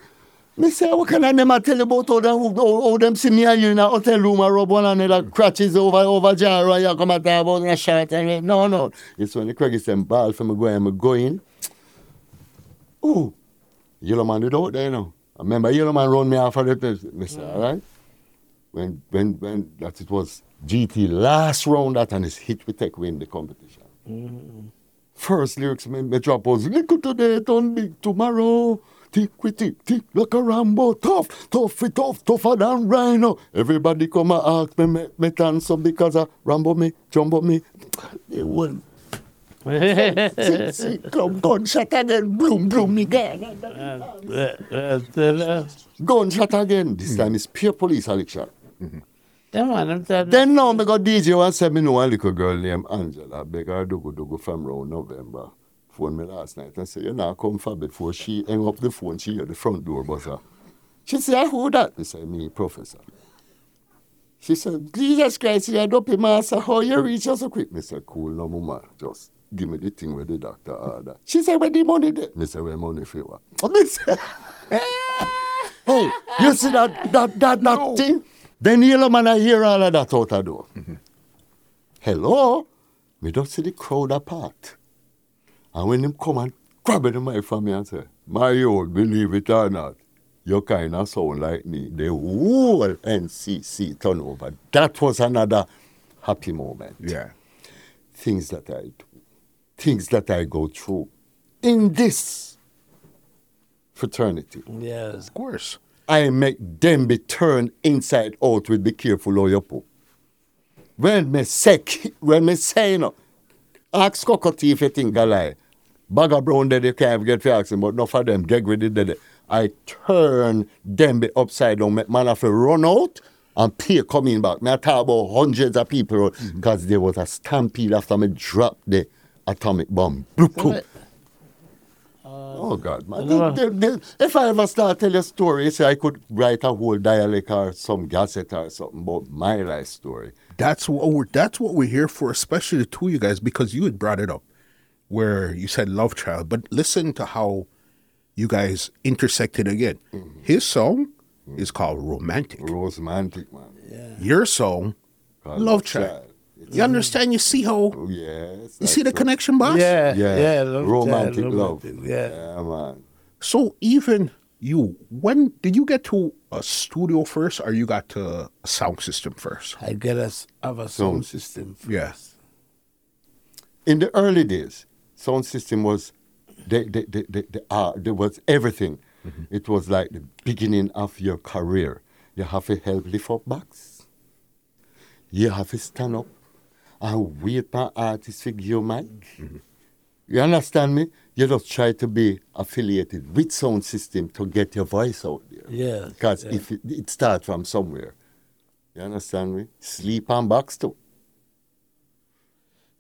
Speaker 1: say, what can I never tell you about all them, all, all them see me and you in a hotel room and rub one another crutches over, over jar and you come and talk about a shirt and no, no. It's when the Craigston ball for me go and me go in. Ooh, Yellow man did out there, you know. I remember Yellow man run me off of the place. Me say, mm. all right? When, when, when that it was GT last round that and his hit we take win the competition. Mm. First lyrics me, me drop was little today, turn big tomorrow. Tick we tick, tick like a Rambo, tough, tough it tough, tougher than Rhino. Everybody come and ask me, me, me dance up because of Rambo me, Jumbo me. They won. see, see, club gunshot again, bloom, bloom me again. Gunshot again. This time it's pure police election.
Speaker 2: man, I'm telling you.
Speaker 1: Then now me got DJ one said me know a little girl named Angela. Beg her dugu dugu from round November. Phone me last night and say, you know, come for before she hang up the phone, she hear the front door buzzer. She said, who that? I said, me, professor. She said, Jesus Christ, you had up him master, how you reach us so quick? Me said, cool, no mama, just give me the thing where the doctor order. She said, where the money there? Me said, where money for? *laughs* Me say, hey, you see that, that, that, that thing? Then yellow man, I hear all of that out the door. Mm-hmm. Hello? Me don't see the crowd apart. And when them come and grab the mic from me and say, my old, believe it or not, you kind of sound like me. The whole NCC turn over. That was another happy moment.
Speaker 3: Yeah.
Speaker 1: Things that I do, things that I go through in this fraternity.
Speaker 2: Yes.
Speaker 3: Of course.
Speaker 1: I make them be turned inside out with be careful how you put. When me say, when me say, you know, ask Cockatee if you think I lie. Bag of brown there, you can't get for asking, but enough of them, get rid of it. I turn them be upside down, make man have to run out and pay coming back. Me I talk about hundreds of people mm-hmm. because there was a stampede after me drop the atomic bomb. Bloop, bloop. Oh uh, God, man! They- they- they- if I ever start telling a story, say I could write a whole dialect or some gazette or something about my life story.
Speaker 3: That's what we're that's what we're here for, especially the two of you guys, because you had brought it up, where you said love child. But listen to how you guys intersected again. Mm-hmm. His song is called Romantic.
Speaker 1: Romantic man. Yeah.
Speaker 3: Your song,
Speaker 1: Called
Speaker 3: Love Child. You understand? You see how
Speaker 1: Oh, yes.
Speaker 3: you see the connection, boss?
Speaker 2: Yeah,
Speaker 1: Yeah.
Speaker 2: yeah, love
Speaker 1: romantic
Speaker 2: child,
Speaker 1: love.
Speaker 2: romantic, Yeah.
Speaker 1: Yeah, man.
Speaker 3: So even you, when did you get to a studio first, or you got to a sound system first?
Speaker 2: I get us have a
Speaker 1: Sound
Speaker 2: sound system.
Speaker 3: Yeah.
Speaker 1: In the early days, sound system was the, the, the, the, the, uh, there was everything. It was like the beginning of your career. You have to help lift up backs. You have to stand up and wait for artists to give you mic. You understand me? You just try to be affiliated with sound system to get your voice out there.
Speaker 2: Yes,
Speaker 1: Because
Speaker 2: yes.
Speaker 1: if it, it starts from somewhere. You understand me? Sleep on box too.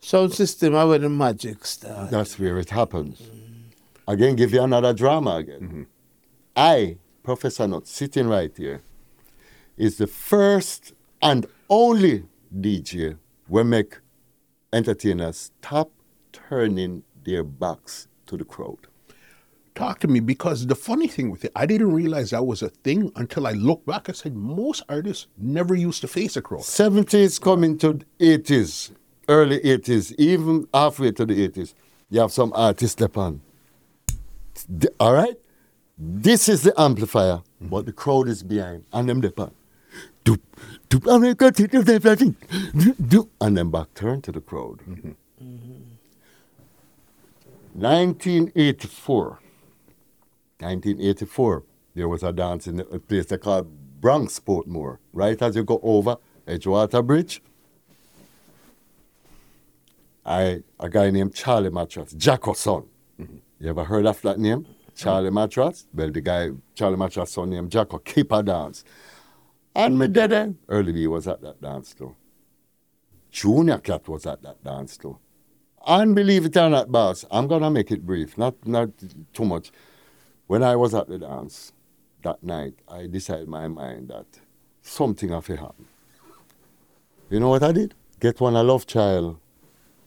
Speaker 2: Sound system, I where the magic start.
Speaker 1: That's where it happens. Again, give you another drama again. Mm-hmm. I, Professor Nuts, sitting right here, is the first and only DJ where make entertainers stop turning their backs to the crowd.
Speaker 3: Talk to me because the funny thing with it, I didn't realize that was a thing until I looked back. I said most artists never used to face a crowd.
Speaker 1: 70s coming to the 80s, early 80s, even halfway to the 80s, you have some artists step on. All right? This is the amplifier, but the crowd is behind, and them step on. And then back turn to the crowd. Mm-hmm. 1984. 1984, there was a dance in a place they called Bronx Portmore. Right as you go over Edgewater Bridge, I a guy named Charlie Matras, Jacko's son. You ever heard of that name? Charlie Matras? Well, the guy, Charlie Matras' son named Jacko, keep a dance. And my daddy, Early B was at that dance too. Junior Cat was at that dance too. And believe it or not, boss, I'm gonna make it brief, not not too much. When I was at the dance that night, I decided in my mind that something have to happen. You know what I did? Get one a love child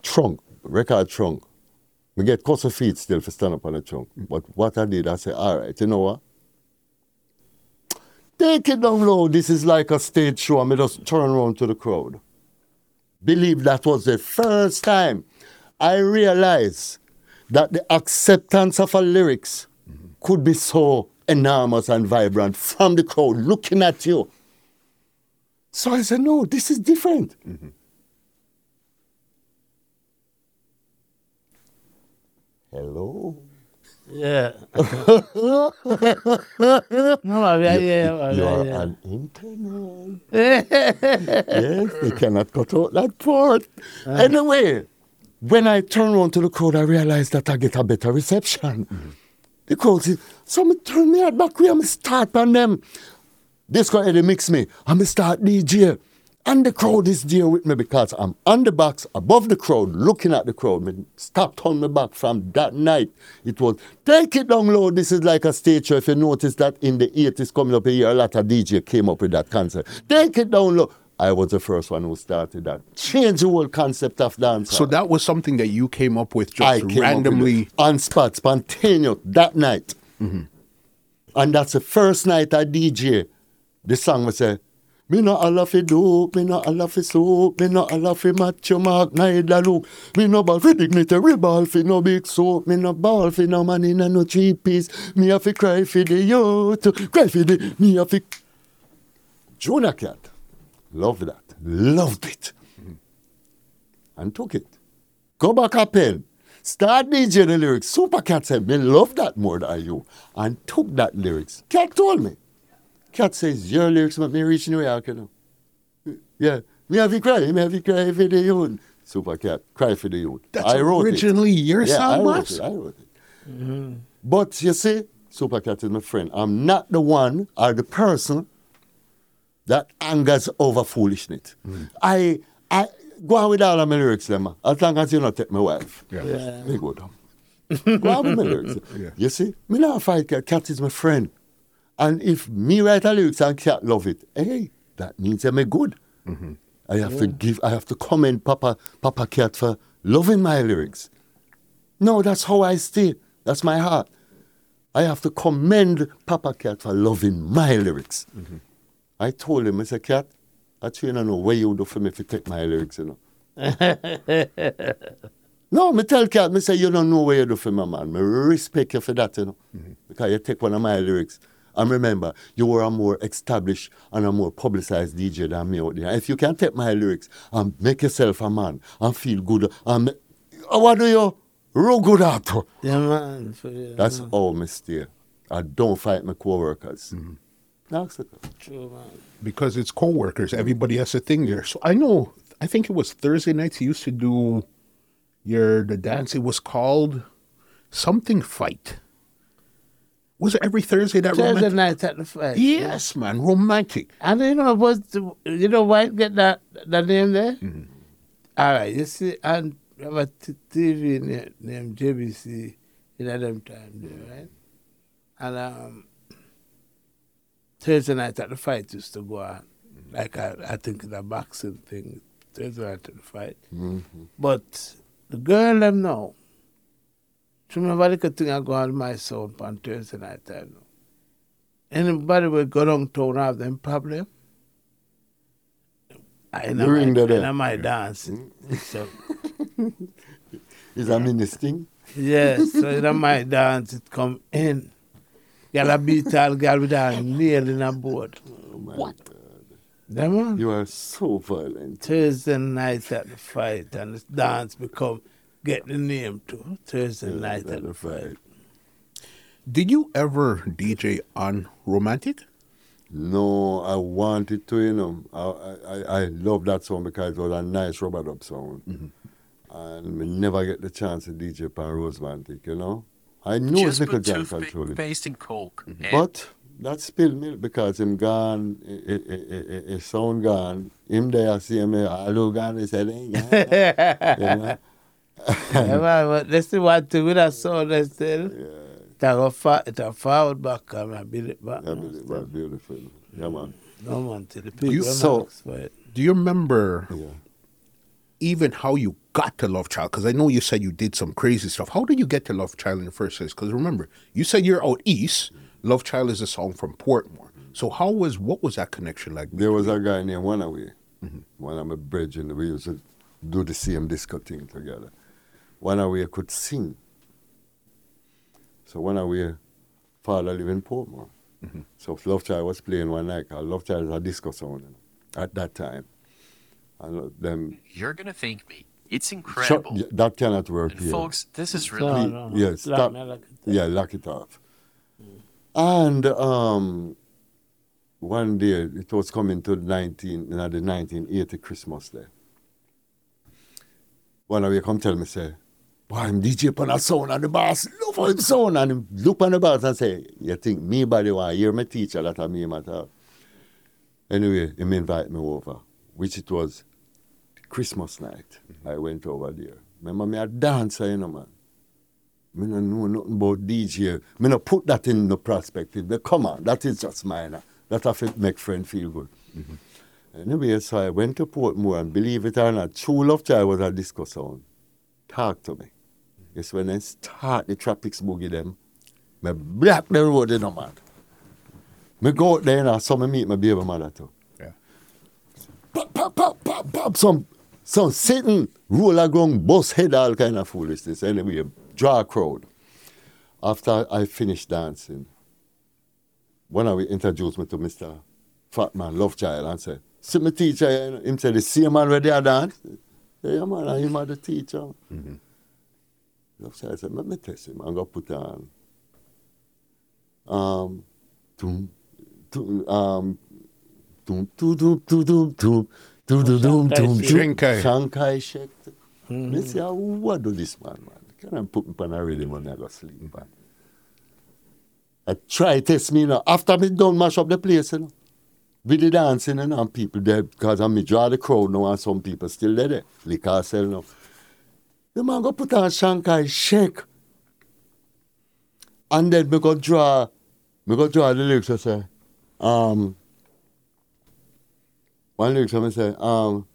Speaker 1: trunk, record trunk. We get cuss of feet still for stand up on the trunk. Mm. But what I did, I said, all right, you know what? Take it down low. This is like a stage show. I may just turn around to the crowd. Believe that was the first time I realized that the acceptance of a lyrics mm-hmm. could be so enormous and vibrant from the crowd looking at you. So I said, no, this is different. Mm-hmm. Hello?
Speaker 2: Yeah. *laughs* no, yeah, yeah,
Speaker 1: you are
Speaker 2: yeah.
Speaker 1: on internet. yes, they cannot cut out that part. Anyway, when I turn around to the crowd, I realize that I get a better reception. The crowd says, Someone turn me out back way, I'm start on them. This guy Eddie mix me. I'm start DJ. And the crowd is there with me because I'm on the box, above the crowd, looking at the crowd. Me stopped turn me back from that night. It was, take it down low. This is like a stage show. If you notice that in the 80s coming up here, a lot of DJ came up with that concept. Take it down low. I was the first one who started that. Change the whole concept of dance.
Speaker 3: So that was something that you came up with just
Speaker 1: I came up with
Speaker 3: randomly.
Speaker 1: on spot, spontaneous that night. Mm-hmm. And that's the first night I DJ. The song was say, me no alla fi dope, me no alla fi soap, me no alla fi macho mark, neither look. Me no ball fi dignitary, ball fi no big soap, me no ball fi no man in a no cheap piece. Me have fi cry fi the youth, cry fi the, me have fi... Jonah Cat, loved that, loved it. And took it. Go back a pen. Start DJing the lyrics. Super Cat said, me love that more than you. And took that lyrics. Cat told me. Cat says, your lyrics make me reach New York, you know. Yeah. Me have to cry. Me have to cry for the youth. Super Cat, cry for the youth.
Speaker 3: That's
Speaker 1: I wrote
Speaker 3: originally
Speaker 1: it.
Speaker 3: your
Speaker 1: yeah, I
Speaker 3: song,
Speaker 1: wrote
Speaker 3: boss?
Speaker 1: it. I wrote it. Mm-hmm. But you see, Super Cat is my friend. I'm not the one or the person that angers over foolishness. Mm-hmm. I, I go on with all of my lyrics, them, as long as you not take my wife.
Speaker 3: Yeah.
Speaker 2: Yeah.
Speaker 1: Me go down. go on with my lyrics. *laughs*
Speaker 3: Yeah.
Speaker 1: You see, me not fight cat. Cat is my friend. And if me write a lyrics and cat love it, hey, that means I'm a good. Mm-hmm. I have to give, I have to commend Papa, Papa Cat for loving my lyrics. No, that's how I stay. That's my heart. I have to commend Papa Cat for loving my lyrics. Mm-hmm. I told him, I said, Cat, I tell you don't know where you do for me if you take my lyrics, you know. *laughs* no, me tell Cat, me say, you don't know where you do for me, man. Me respect you for that, you know. Mm-hmm. Because you take one of my lyrics. And remember, you were a more established and a more publicized DJ than me out there. If you can take my lyrics and make yourself a man and feel good, and ma- what do you? Rogodato.
Speaker 2: Yeah, man.
Speaker 1: That's
Speaker 2: man.
Speaker 1: all Mister. I don't fight my co-workers.
Speaker 3: Mm-hmm.
Speaker 1: That's it.
Speaker 2: True, man.
Speaker 3: because it's co-workers. Everybody has a thing there. So I know. I think it was Thursday nights. You used to do your the dance. It was called something fight. Was it every Thursday that
Speaker 2: Thursday
Speaker 3: romantic?
Speaker 2: night at the fight.
Speaker 3: Yes, man, romantic.
Speaker 2: And you know was the, you know why get that that name there?
Speaker 3: Mm-hmm.
Speaker 2: All right, you see, and have a t- TV na- named JBC in them time there, right? And um, Thursday night at the fight used to go on, like I, I think the boxing thing. Thursday night at the fight, but the girl them know. So nobody could think I go out of my soul on Thursday night. That anybody would go down to one of them problem. I,
Speaker 1: During
Speaker 2: might,
Speaker 1: the and
Speaker 2: I might dance. Mm. so. *laughs*
Speaker 1: Is that mean this thing?
Speaker 2: Yes, so in my dance it come in. Got a beat all girl with her nail in a board. Oh what?
Speaker 1: You are so violent.
Speaker 2: Thursday night at the fight and the dance become get the name too. Thursday night at the fight.
Speaker 3: Did you ever DJ on romantic?
Speaker 1: No, I wanted to, you know. I, I, I love that song because it was a nice rubber dub sound. Mm-hmm. And we never get the chance to DJ pan Romantic, you know. I knew
Speaker 4: Just
Speaker 1: Little
Speaker 4: put
Speaker 1: John
Speaker 4: toothpick
Speaker 1: control it.
Speaker 4: paste and coke. and
Speaker 1: But that spilled milk because him gone, eh, eh, his sound gone. Him there, see him, I look gone, he said, hey, yeah. *laughs* you know?
Speaker 2: Yeah, man, but let's see what to with that sound they still. It a go fa- it a forward back and I build it back.
Speaker 1: Yeah, but it was beautiful. Yeah, man.
Speaker 2: No man to the people.
Speaker 3: You-
Speaker 2: them
Speaker 1: so-
Speaker 2: ask for it.
Speaker 3: Do you remember
Speaker 1: Yeah.
Speaker 3: even how you got to Love Child? Because I know you said you did some crazy stuff. How did you get to Love Child in the first place? Because remember, you said you're out east. Love Child is a song from Portmore. So how was what was that connection like?
Speaker 1: There was a guy named One-Away. Mm-hmm. One of my and we used to do the same disco thing together. One-Away could sing. So One-Away father lived in Portmore. So Love Child was playing one night. Love Child is a disco song at that time. And uh, them,
Speaker 4: You're gonna thank me. It's incredible.
Speaker 1: yeah, that cannot work
Speaker 4: and
Speaker 1: here.
Speaker 4: folks, this is really
Speaker 2: no, no.
Speaker 1: yeah,
Speaker 2: Lock
Speaker 1: stop.
Speaker 2: lock it.
Speaker 1: Yeah, lock it off. And um, one day, it was coming to 19, you know, the 1980 Christmas Day. One of you come tell me, say, boy, I'm DJ on a sound and the boss love how him sound. And him look on the boss and say, you think me body want hear my teacher that I me matter. Anyway, him invite me over, which it was Christmas night. Mm-hmm. I went over there. Remember me a dancer, you know, man. Me no know nothing about DJ. Me no put that in the perspective. But come on, that is just minor. That have to make friend feel good. Mm-hmm. Anyway, so I went to Portmore and believe it or not, True Love Child was a disco sound. Talk to me. It's when I start the traffic boogie them, me block the road, you know, man. Me go out there and so me meet my baby mother too.
Speaker 3: Yeah.
Speaker 1: Pop, pop, pop, pop, pop, some, some sitting, roller ground, bus head, all kind of foolishness. Anyway, draw a crowd. After I finished dancing, when I introduced me to Mr. Fat Man, Love Child, and said, see my teacher, you know?" him said, the same man where they are dance. Yeah, man, are the teacher. Love Child said, let me test him. I'm going put on, um, tum, tum, um, tum, tum, tum, tum, tum, tum, tum, tum, tum, tum,
Speaker 3: Shankai.
Speaker 1: Shankai Shek. Me say, "Ah, what do this man, man? Can I put me on a rhythm and I go sleep, man? I try to test me, you know. After me done mash up the place, you know. With the dancing, you know, and people there, because I me draw the crowd now, and some people still there, there. Liquor sell now. The man go put on Shankai Shake. And then me go draw, me go draw the lyrics, I say, um, one lyrics, I say, um,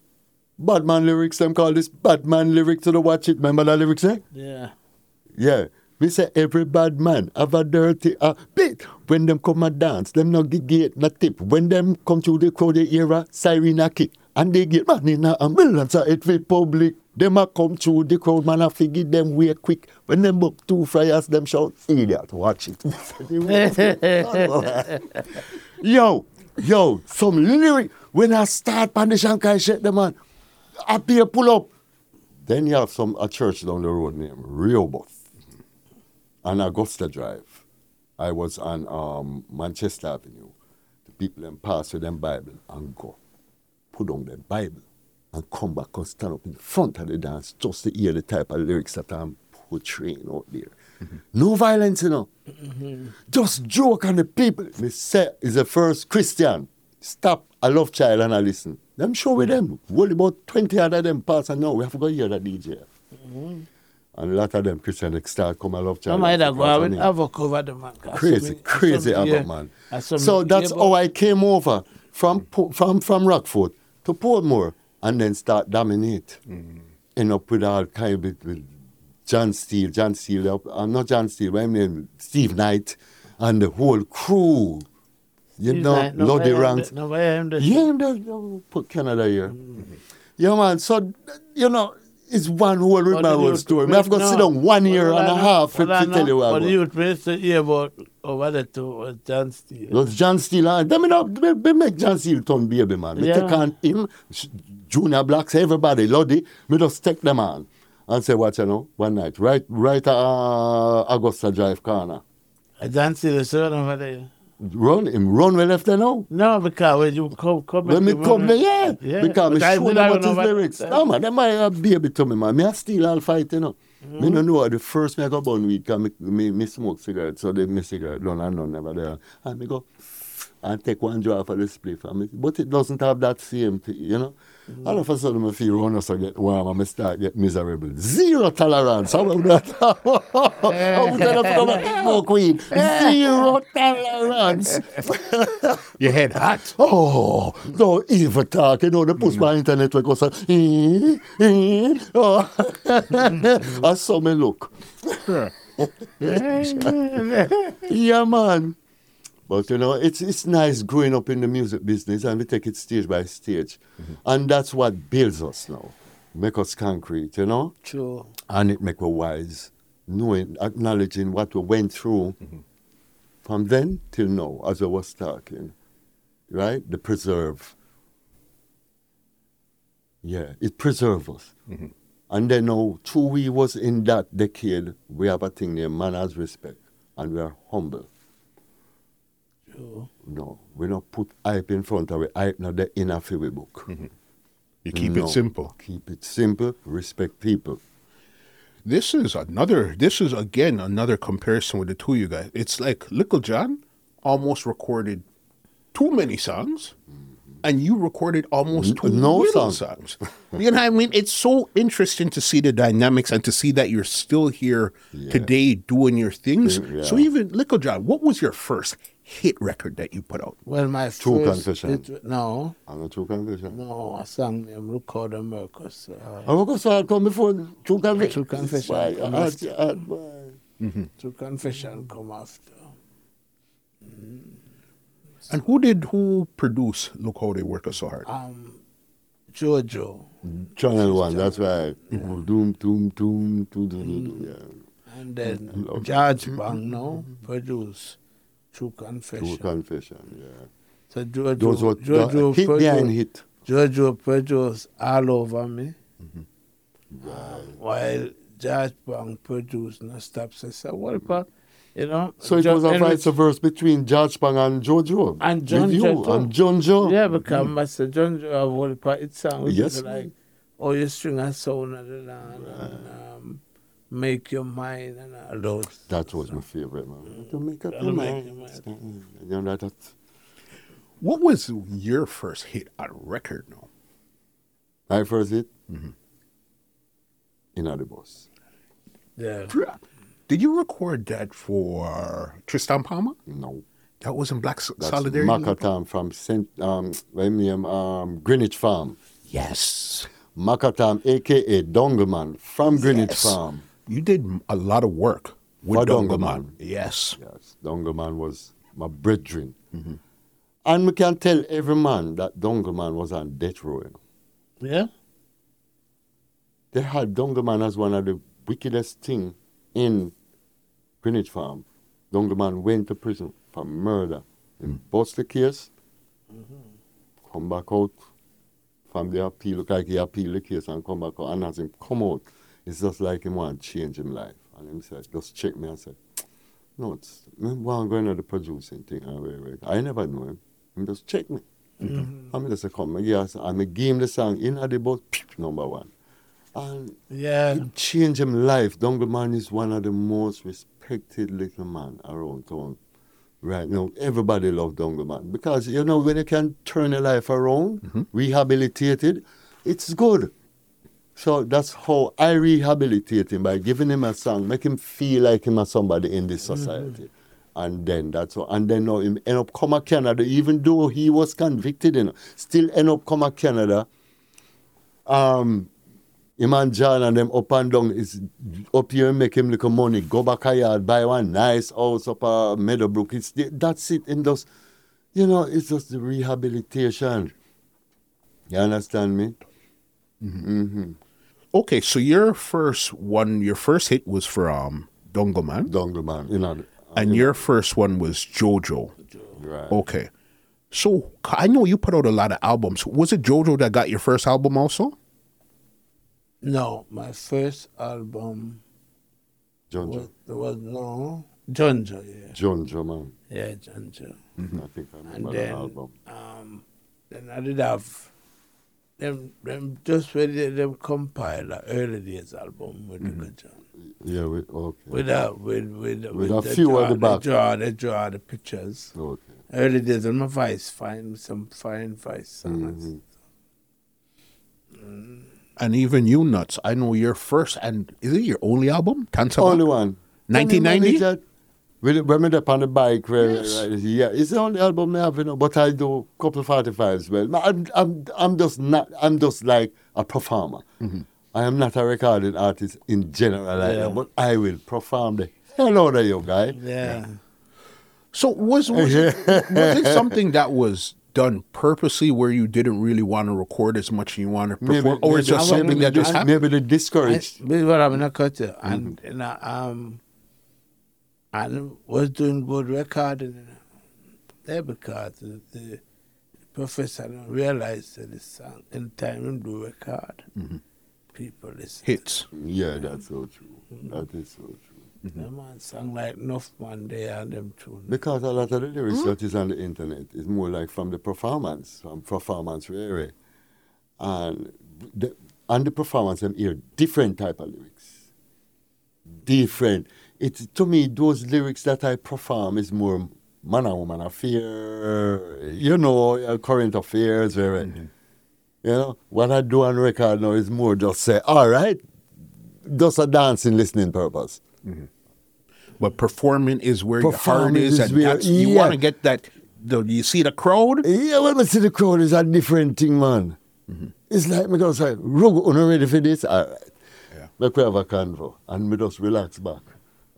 Speaker 1: Batman lyrics, them call this Batman lyrics to the watch it. Remember that lyrics, eh?
Speaker 2: Yeah.
Speaker 1: Yeah. We say every bad man have a dirty uh, bit. When them come and dance, them no gate, no tip. When them come to the crowd, they hear a siren a kick. And they get money in a ambulance at every public. Them a come through the crowd, man, a figure them way quick. When them up two fryers, them shout, idiot, watch it. *laughs* yo, yo, some lyric. When I start on the Shankai shit, the man, up here pull up. Then you have some a church down the road named Rehoboth on Augusta Drive. I was on um, Manchester Avenue. The people then pass with them Bible and go. Put on their Bible and come back and stand up in front of the dance just to hear the type of lyrics that I'm portraying out there. No violence, you know. Just joke on the people. Me say is the first Christian. Stop. I love child and I listen. Them show with them. Well, about 20 other them pass and now we have to go hear that DJ. And a lot of them Christian start come I love child.
Speaker 2: I might
Speaker 1: and
Speaker 2: go out
Speaker 1: pass
Speaker 2: with
Speaker 1: on it.
Speaker 2: havoc over the man.
Speaker 1: Crazy, crazy
Speaker 2: me
Speaker 1: man.
Speaker 2: I saw me
Speaker 1: So that's how I came over from from from Rockfort to Portmore and then start dominate. Mm-hmm. End up with all kind of with, with John Steele, John Steele, uh, not John Steele, but I mean Steve Knight and the whole crew. You
Speaker 2: He's
Speaker 1: know,
Speaker 2: like, no,
Speaker 1: Lodi
Speaker 2: I am
Speaker 1: Ranks.
Speaker 2: the- No, I am the.
Speaker 1: Yeah, the, the- put Canada here. Mm-hmm. Yeah, man. So, you know, it's one whole remarkable story. I have to sit down one year and a half to, tell you what.
Speaker 2: But the youth minister hear about over there was John Steele.
Speaker 1: Those John Steele, and them know, they, they make John Steele turn baby, man. Me
Speaker 2: Yeah.
Speaker 1: take on him, Junior Blacks, everybody, Lodi, me just take them on and say, what you know, one night, right right uh, Augusta Drive corner.
Speaker 2: Uh, John Steele is sitting over there.
Speaker 1: Run him, run we left there now.
Speaker 2: No, because when you come, come
Speaker 1: When me come there, yeah.
Speaker 2: Yeah,
Speaker 1: Because me
Speaker 2: but I
Speaker 1: show them what his
Speaker 2: what-
Speaker 1: lyrics. No, man, them are a baby to me, man. Me a steal all fight, you know.
Speaker 2: Mm-hmm.
Speaker 1: Me no know the first me I go burn weed, because me, me, me smoke cigarette, so they me cigarette done and none never there. And me go and take one draw for the spliff. And me, but it doesn't have that same thing, you know. All of a sudden, I feel run us get warm and I start get miserable. Zero tolerance. How about that? *laughs* How would that have come smoke weed? Zero tolerance. *laughs*
Speaker 3: Your head hot.
Speaker 1: Oh, no evil talk. You know, they push my internet we go say, eh, eh, oh. I saw me look. *laughs* Yeah, man. But you know, it's it's nice growing up in the music business and we take it stage by stage. Mm-hmm. And that's what builds us now. Make us concrete, you know?
Speaker 2: True.
Speaker 1: And it make us wise, knowing, acknowledging what we went through mm-hmm. from then till now, as I was talking. Right? The preserve. Yeah, it preserves us. Mm-hmm. And then now, two we was in that decade, we have a thing named manners respect. And we are humble.
Speaker 2: True.
Speaker 1: No, we don't put hype in front of it. Hype not the inner fairy book. Mm-hmm.
Speaker 3: You keep
Speaker 1: No.
Speaker 3: it simple.
Speaker 1: Keep it simple, respect people.
Speaker 3: This is another. This is again another comparison with the two of you guys. It's like Little John almost recorded too many songs, mm-hmm. and you recorded almost too
Speaker 1: N- no
Speaker 3: little
Speaker 1: songs.
Speaker 3: songs. you know what I mean? It's so interesting to see the dynamics and to see that you're still here
Speaker 1: Yeah.
Speaker 3: today doing your things.
Speaker 1: Yeah.
Speaker 3: So even Little John, what was your first hit record that you put out?
Speaker 2: Well, my
Speaker 1: True
Speaker 2: first
Speaker 1: confession.
Speaker 2: it- no,
Speaker 1: I'm a true confession.
Speaker 2: no, a song named Look How the um, Mercus. Uh,
Speaker 1: I was going to come before true confession.
Speaker 2: True confession.
Speaker 1: Why?
Speaker 2: I
Speaker 1: I-
Speaker 2: must-
Speaker 1: I- I- why? Mm-hmm.
Speaker 2: True Confession come after. Mm-hmm.
Speaker 3: And who did who produce Look How They Work Us So Hard?
Speaker 2: Um, Jojo.
Speaker 1: Channel one, that's right. Doom, doom, doom, doom, doom, doom, mm-hmm. yeah.
Speaker 2: And then George Phang now produce True Confession.
Speaker 1: True
Speaker 2: Confession.
Speaker 1: yeah.
Speaker 2: So Jojo,
Speaker 1: Those were
Speaker 2: Jojo,
Speaker 1: the hit behind hit.
Speaker 2: Jojo produced All Over Me.
Speaker 1: Mm-hmm.
Speaker 2: Um, while George Phang produced No Stop Say So what about, you know?
Speaker 1: So it
Speaker 2: John
Speaker 1: was a vice versa between George Phang and Jojo.
Speaker 2: And John
Speaker 1: you,
Speaker 2: Jojo.
Speaker 1: And John Joe.
Speaker 2: Yeah, because Master John Joe one part it which
Speaker 1: Yes,
Speaker 2: like Oh you string a sound of the and um, make your mind and all those.
Speaker 1: That was my favorite, man. To make up
Speaker 2: Gotta
Speaker 1: your
Speaker 2: make
Speaker 1: mind. You know, that,
Speaker 3: What was your first hit on record? No.
Speaker 1: my first hit?
Speaker 2: Mm-hmm.
Speaker 1: In the bus.
Speaker 2: Yeah.
Speaker 3: Did you record that for Tristan Palmer?
Speaker 1: No.
Speaker 3: That was in Black S-
Speaker 1: That's
Speaker 3: Solidarity.
Speaker 1: Makatam from St. Um, what him name, um, Greenwich Farm.
Speaker 3: Yes.
Speaker 1: Makatam, aka Dungle Man from Greenwich
Speaker 3: Yes.
Speaker 1: Farm.
Speaker 3: You did a lot of work with. Dungle
Speaker 1: Man.
Speaker 3: Yes.
Speaker 1: Yes, Dungle Man was my brethren.
Speaker 2: Mm-hmm.
Speaker 1: And we can tell every man that Dungle Man was on death row.
Speaker 2: Yeah?
Speaker 1: They had Dungle Man as one of the wickedest thing in Greenwich Farm. Dongerman went to prison for murder. He bust the case, come back out from the appeal, look like he appeal the case and come back out. And as him come out, it's just like him want to change him life. And him said, just check me and said, no, it's, me want going to the producing thing. And wait, wait. I never knew him. Him just check me.
Speaker 2: Mm-hmm.
Speaker 1: And me just say, come, yes, and me give him the song in at the boat, number one. And
Speaker 2: Yeah.
Speaker 1: it changed him life. Dungle Man is one of the most respected little man around town. Right now, everybody love Dungle Man because you know when you can turn a life around, rehabilitated, it's good. So that's how I rehabilitate him by giving him a song, make him feel like him as somebody in this society. And then that's all. And then now him end up come to Canada, even though he was convicted, you know, still end up come to Canada. Um, him and John and them up and down is up here make him little money. Go back a yard, buy one nice house up a Meadowbrook. It's the- that's it. And just you know, it's just the rehabilitation. You understand me? Mm-hmm.
Speaker 3: Okay, so your first one, your first hit was for um Dungle Man,
Speaker 1: Dungle man, you know.
Speaker 3: and your first one was JoJo.
Speaker 1: right.
Speaker 3: Okay, so I know you put out a lot of albums. Was it JoJo that got your first album also?
Speaker 2: No, my first album
Speaker 1: John
Speaker 2: was
Speaker 1: Joe.
Speaker 2: there was no Junjo, yeah.
Speaker 1: John man.
Speaker 2: Yeah, Junjo.
Speaker 1: I think I
Speaker 2: And
Speaker 1: remember the album.
Speaker 2: um then I did have them them just when they them compile a early days album with
Speaker 1: Mm-hmm.
Speaker 2: Little John.
Speaker 1: Yeah, with, okay.
Speaker 2: With a with with,
Speaker 1: With a
Speaker 2: the
Speaker 1: few at the back.
Speaker 2: They draw they draw the pictures.
Speaker 1: okay.
Speaker 2: Early days on my voice fine some fine voice songs.
Speaker 1: Mhm.
Speaker 3: And even you nuts. I know your first and is it your only album? Tansa
Speaker 1: Only one.
Speaker 3: 1990?
Speaker 1: That, with it- when me up on the bike, where,
Speaker 3: Yes.
Speaker 1: right, yeah, it's the only album I have, you know, but I do a couple of 45s. Well, I'm, I'm, I'm just not, I'm just like a performer.
Speaker 3: Mm-hmm.
Speaker 1: I am not a recording artist in general,
Speaker 2: Yeah.
Speaker 1: that, but I will perform the hell out of you, guy.
Speaker 2: Yeah.
Speaker 3: So was *laughs* was it, was it something that was done purposely where you didn't really want to record as much and you want to perform, or it's
Speaker 1: maybe,
Speaker 3: just something
Speaker 1: maybe,
Speaker 3: that just happened?
Speaker 1: maybe the discouraged.
Speaker 2: this is what I'm gonna cut you. And
Speaker 1: Mm-hmm.
Speaker 2: you know, um and was doing good recording you there because the, the professor don't that the song in time him do record.
Speaker 1: Mm-hmm.
Speaker 2: People listen.
Speaker 3: hits.
Speaker 1: Yeah, that's so true. Mm-hmm. That is so true. Mm-hmm.
Speaker 2: The man sang like enough man there and them tune.
Speaker 1: Because a lot of the hmm? lyrics that is on the internet is more like from the performance, from performance really. And the, on the performance, I'm hear different type of lyrics. Different. It's to me those lyrics that I perform is more man and woman affair, you know, current affairs, very. Mm-hmm. You know, what I do on record now is more just say, all right, just a dancing listening purpose. Mm-hmm.
Speaker 3: But performing is where your heart is,
Speaker 1: is
Speaker 3: and
Speaker 1: where-
Speaker 3: you
Speaker 1: yeah.
Speaker 3: want to get that. The, you see the crowd.
Speaker 1: Yeah, when I see the crowd, is a different thing, man. Mm-hmm. It's like me just say, Rugo, you ready for this? All right.
Speaker 3: Yeah.
Speaker 1: Make we have a convo and me just relax back.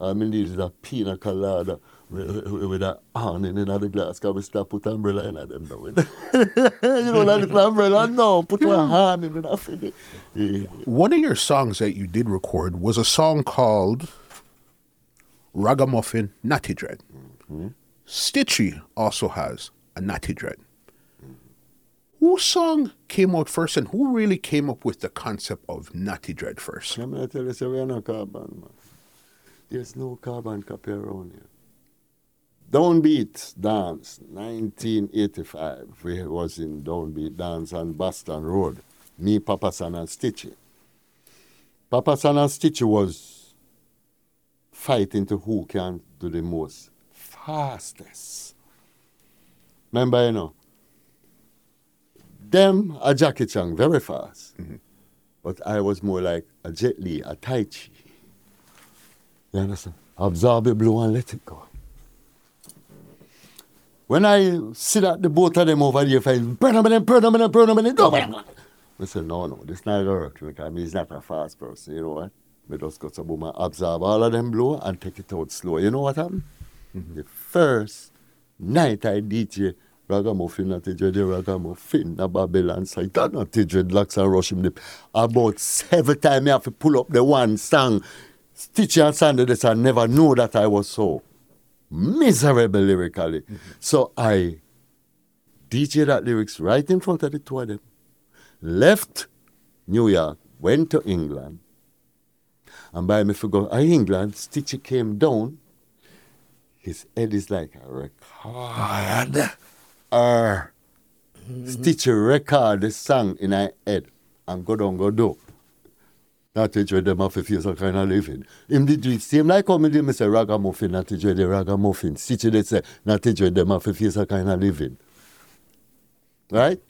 Speaker 1: I mean, need is a pina colada with, with, with a awning in the glass. Can we stop put umbrella in them now? *laughs* you know, like the *laughs* umbrella? No, put one hand in the. Yeah.
Speaker 3: One of your songs that you did record was a song called Ragamuffin Natty Dread. Mm-hmm. Stitchie also has a Natty Dread. Whose song came out first and who really came up with the concept of Natty Dread first?
Speaker 1: I'm going to tell you, say, we are not carbon, man. There's no carbon copy around here. Downbeat Dance, 1985. We was in Downbeat Dance on Boston Road. Me, Papa San and Stitchie. Papa San and Stitchie was fighting to who can do the most fastest. Remember, you know, them a Jackie Chan very fast. Mm-hmm. But I was more like a Jet Li, a Tai Chi. You understand? Absorb it, blow and let it go. When I sit at the both of them over there, fight, burn them and burn them and burn them and go. I said, no, no, this not gonna work because he's not a fast person. You know what? Me just got some boom and absorb all of them blow and take it out slow. You know what happened? Mm-hmm. The first night I DJ Ragamuffin not the dread ragamuffin na Babylon side. That not the dreadlocks and rush him. The, about seven times I have to pull up the one song. And Sandy this I never knew that I was so miserable lyrically. So I DJ that lyrics right in front of the two of them. left New York, went to England, and by me forgot to England, Stitchie came down. His head is like a record. Uh, Stitchie record the song in my head and go down, go do. Not to dread them have to feel some kind of living. Him did do it same like how me did me say ragamuffin, not to dread the ragamuffin. Stitchie did say, not to dread them have to feel some kind of living. Right?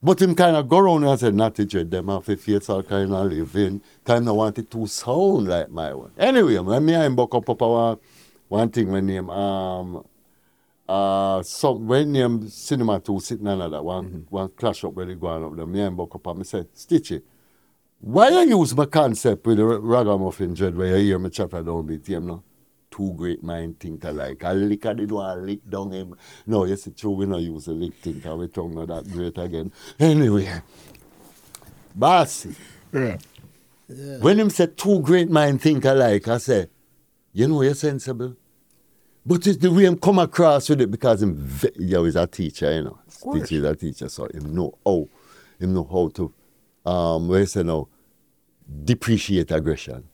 Speaker 1: But him kind of go around and say, not to dread them have to feel some kind of living. Kind of want it to sound like my one. Anyway, when me and up, up one, one thing when name, um, uh, some, when name Cinema 2 sitting another, one, one clash up where they going up there, me and buck up and me say, Stitchie, why I use my concept with the ragamuffin dread where you hear me chapter down beat him no? Two great mind think alike. A lick I did one lick down him. No, yes, it's true, we not use a lick thinker. We tongue not that great again. Anyway, bossy.
Speaker 3: Yeah.
Speaker 1: When him said two great mind think alike, I say, you know you're sensible. But it's the way him come across with it because him, ve- yo, he's a teacher, you know.
Speaker 3: course.
Speaker 1: He's a teacher, so him know how, him know how to, um, you say now, depreciate aggression,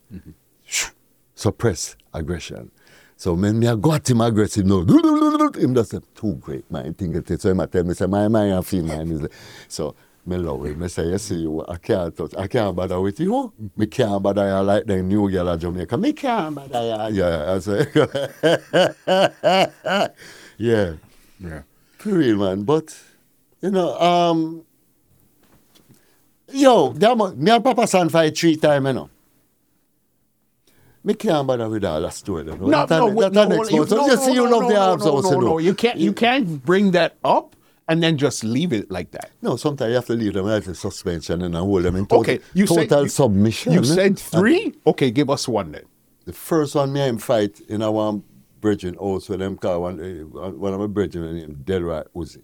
Speaker 1: suppress aggression. So when me I got him aggressive, no, him just say, two great mind think it is. So a tell me, say, my mind and feel is. So me love him. Me say, you see, you, I can't touch, I can't bother with you. Me can't bother you like the new girl of Jamaica. Me can't bother you. Yeah, I say, *laughs* yeah,
Speaker 3: Yeah.
Speaker 1: for real, man. But, you know, um, yo, that me and Papa San fight three times, you know. Me can't bother with all that story. You know.
Speaker 3: No,
Speaker 1: that,
Speaker 3: no,
Speaker 1: that,
Speaker 3: wait,
Speaker 1: that
Speaker 3: no,
Speaker 1: next
Speaker 3: you,
Speaker 1: month. So
Speaker 3: no,
Speaker 1: just
Speaker 3: no,
Speaker 1: see you
Speaker 3: no,
Speaker 1: love
Speaker 3: no,
Speaker 1: the
Speaker 3: no,
Speaker 1: arms
Speaker 3: no, no,
Speaker 1: you know.
Speaker 3: no. You can't, you can't bring that up and then just leave it like that.
Speaker 1: No, sometimes you have to leave them like a suspension and then hold them in total,
Speaker 3: Okay, you
Speaker 1: total
Speaker 3: said you-
Speaker 1: submission.
Speaker 3: You
Speaker 1: eh?
Speaker 3: said three. Okay, give us one then.
Speaker 1: The first one me and fight in our bridging house with them car one eh, one of my bridging Dead Right Uzi.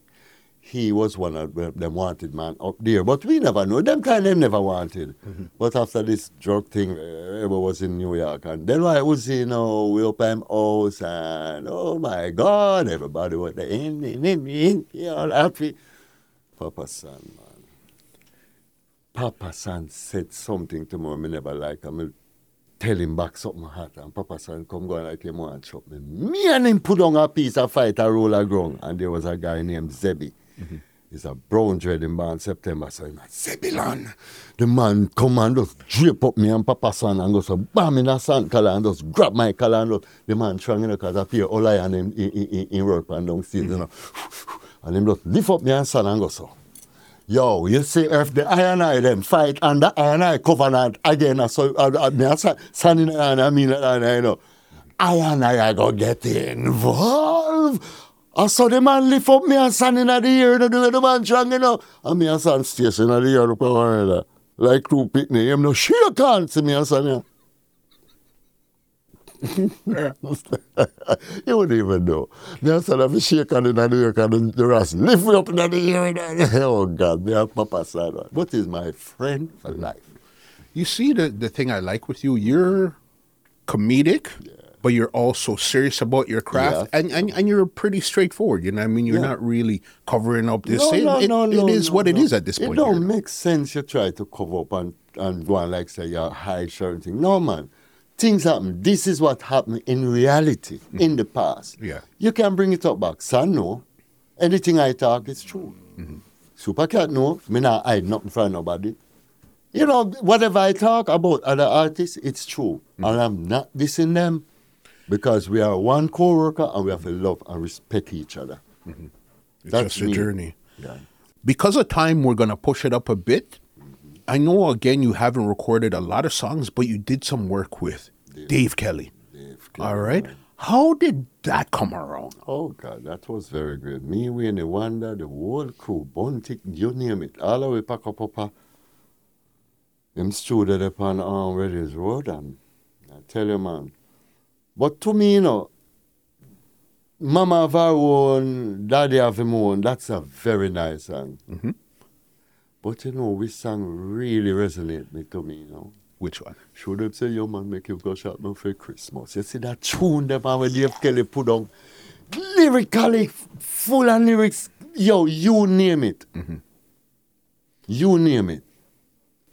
Speaker 1: He was one of them wanted man up there, but we never know. Them kind of them never wanted. But after this drug thing, uh, ever was in New York, and Dead Right Uzi, you know, we open him house, and oh my God, everybody was there, in, in, in, in, all happy. Papa San, man. Papa San said something to me, me never like. I mean, tell him back something hot and Papa San come go like him want chop me. Me and him put on a piece of fight a roller ground and there was a guy named Zebi. He's a brown dread in born September. So I'm like, Zebilon. The man come and just drape up me and Papa San and go so bam in a sand collar and just grab my collar and just, the man strong, you know, because I feel all I and him in, in, in, in work and downstairs, you know. And him just lift up me and son and go so. Yo, you see if the iron eye them fight and the iron eye covenant again, so uh, uh, me and son, son in the iron, I mean, eye, you know, iron eye I go get involved. I saw the man lift up me and son in the ear, you know, the way the man strong, you know, and me and son station in the ear, look over there. Like two picnic, him no shake hands me and son, *laughs* you wouldn't even know. Me and son have a shake hand in the ear, and the rest. Lift me up in the ear, oh God, me and Papa son, but he's my friend for life.
Speaker 3: You see the the thing I like with you, you're comedic, but you're also serious about your craft,
Speaker 1: Yeah.
Speaker 3: and, and and you're pretty straightforward. You know, what I mean, you're
Speaker 1: Yeah.
Speaker 3: not really covering up this.
Speaker 1: No,
Speaker 3: it,
Speaker 1: no,
Speaker 3: it-
Speaker 1: no,
Speaker 3: it
Speaker 1: no,
Speaker 3: is
Speaker 1: no,
Speaker 3: what it
Speaker 1: no.
Speaker 3: is at this point.
Speaker 1: It
Speaker 3: don't
Speaker 1: make sense you try to cover up and, and go and like say you hide certain things. No man. Things happen. This is what happened in reality in the past.
Speaker 3: Mm. Yeah.
Speaker 1: You can bring it up back. Son, no. Anything I talk is true.
Speaker 3: Mm-hmm.
Speaker 1: Super cat no. Me not hide nothing from nobody. You know, whatever I talk about other artists, it's true.
Speaker 3: Mm-hmm.
Speaker 1: And I'm not dissing them because we are one co-worker and we have to love and respect each other.
Speaker 3: It's
Speaker 1: That's
Speaker 3: just a
Speaker 1: me.
Speaker 3: journey.
Speaker 1: Yeah.
Speaker 3: Because of time, we're gonna push it up a bit. I know again you haven't recorded a lot of songs, but you did some work with Dave, Kelly.
Speaker 1: Dave Kelly,
Speaker 3: right.
Speaker 1: man.
Speaker 3: How did that come around?
Speaker 1: Oh God, that was very great. Me, we and the Wonder, the whole crew, Buntic, you name it, all the way pack up up. uh, Them stood there upon um, Reddy's Road, and I tell you, man. But to me, you know, Mama have her own, Daddy have him own. That's a very nice song.
Speaker 3: Mhm.
Speaker 1: But you know, which song really resonates me to me, you know.
Speaker 3: Which one?
Speaker 1: Should have said, Your man, make you go shop no for Christmas. You see that tune them man when Dave Kelly put on lyrically full of lyrics, yo, you name it. You name it.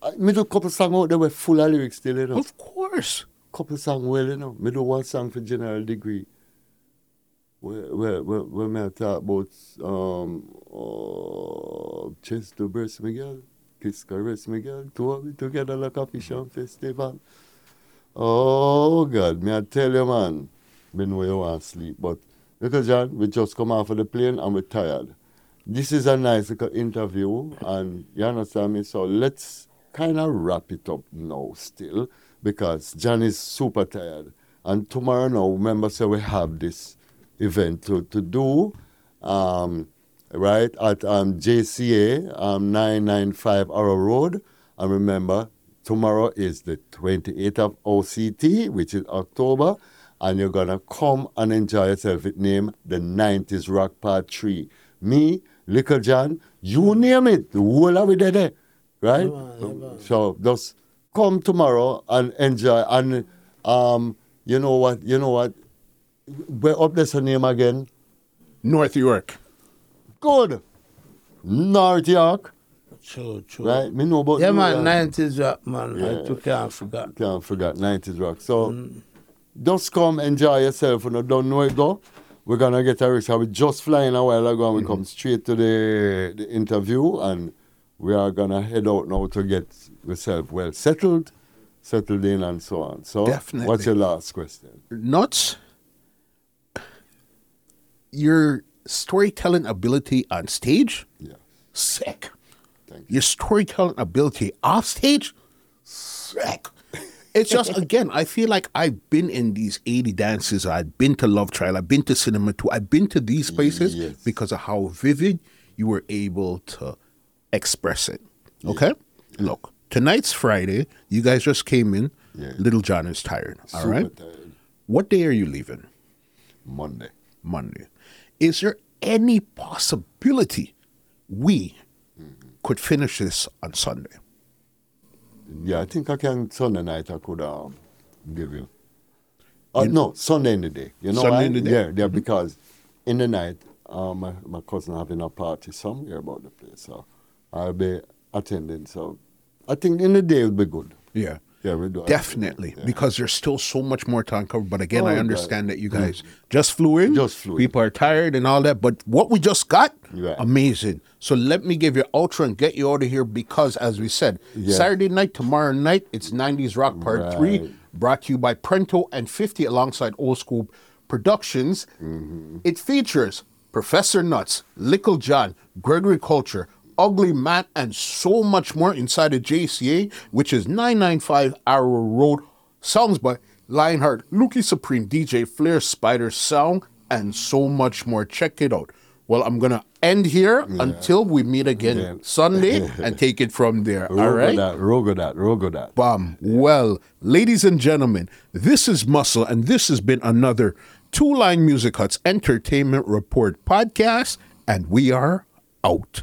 Speaker 1: I, me do a couple songs out there were full of lyrics still, you know.
Speaker 3: Of course.
Speaker 1: Couple songs well, you know. Me do one song for General Degree. Where, where, where, where me I talk about um, uh, Chester Breast Miguel, Kiss Caress Miguel, two of it together like a fish on festival. Oh, God, me I tell you, man, me know you want to sleep, but because John, we just come off of the plane and we're tired. This is a nice little interview, and you understand me? So let's kind of wrap it up now still, because John is super tired. And tomorrow now, remember, so we have this event to, to do, um, right, at um, JCA, um, 995 Arrow Road. And remember, tomorrow is the 28th of OCT, which is October, and you're going to come and enjoy yourself. It named the 90s Rock Part 3. Me, Little John, you name it, the whole of it there, right? So just come tomorrow and enjoy. And um, you know what, you know what, where up there's her name again?
Speaker 3: North York.
Speaker 1: Good. North York,
Speaker 2: True, true.
Speaker 1: right? Me know about
Speaker 2: Yeah,
Speaker 1: you,
Speaker 2: man,
Speaker 1: uh,
Speaker 2: nineties rap, man.
Speaker 1: Yeah.
Speaker 2: I took can't forget.
Speaker 1: Can't forget 90s rock. So just come enjoy yourself. You know, don't know it though. We're gonna get a rickshaw. We just flying a while ago and we come straight to the, the interview and we are gonna head out now to get yourself well settled, settled in and so on. So
Speaker 3: Definitely.
Speaker 1: what's your last question?
Speaker 3: Nuts. Your storytelling ability on stage,
Speaker 1: Yeah.
Speaker 3: sick.
Speaker 1: Thank you.
Speaker 3: Your storytelling ability off stage, sick. It's just *laughs* again, I feel like I've been in these 80 dances. I've been to Love Child. I've been to Cinema 2. I've been to these places
Speaker 1: Yes.
Speaker 3: because of how vivid you were able to express it. Okay? Look, tonight's Friday. You guys just came in.
Speaker 1: Yeah.
Speaker 3: Little John is tired. All
Speaker 1: Super
Speaker 3: right.
Speaker 1: tired.
Speaker 3: What day are you leaving?
Speaker 1: Monday.
Speaker 3: Monday. Is there any possibility we could finish this on Sunday?
Speaker 1: Yeah, I think I can Sunday night I could um, give you. Uh, no, Sunday in the day. You know
Speaker 3: Sunday
Speaker 1: why?
Speaker 3: in the day?
Speaker 1: Yeah, yeah, because in the night, uh, my, my cousin having a party somewhere about the place. So I'll be attending. So I think in the day it'll be good.
Speaker 3: Yeah.
Speaker 1: Yeah, we do.
Speaker 3: Definitely,
Speaker 1: Yeah.
Speaker 3: because there's still so much more time covered. But again,
Speaker 1: Oh,
Speaker 3: I
Speaker 1: God.
Speaker 3: understand that you guys just flew in.
Speaker 1: Just flew in.
Speaker 3: People are tired and all that. But what we just got,
Speaker 1: Right.
Speaker 3: amazing. So let me give you ultra and get you out of here because, as we said,
Speaker 1: Yeah.
Speaker 3: Saturday night, tomorrow night, it's 90s Rock Part 3, brought to you by Prento and 50 alongside Old School Productions.
Speaker 1: Mm-hmm.
Speaker 3: It features Professor Nuts, Lickle John, Gregory Culture, Ugly Matt, and so much more inside of JCA, which is 995 Arrow Road. Songs by Lionheart, Lukey Supreme, DJ Flair, Spider Sound, and so much more. Check it out. Well, I'm going to end here until we meet again
Speaker 1: Yeah.
Speaker 3: Sunday *laughs* and take it from there. All right?
Speaker 1: that, rogo that, rogo that.
Speaker 3: Bam. Well, ladies and gentlemen, this is Muscle, and this has been another Two Line Music Huts Entertainment Report podcast, and we are out.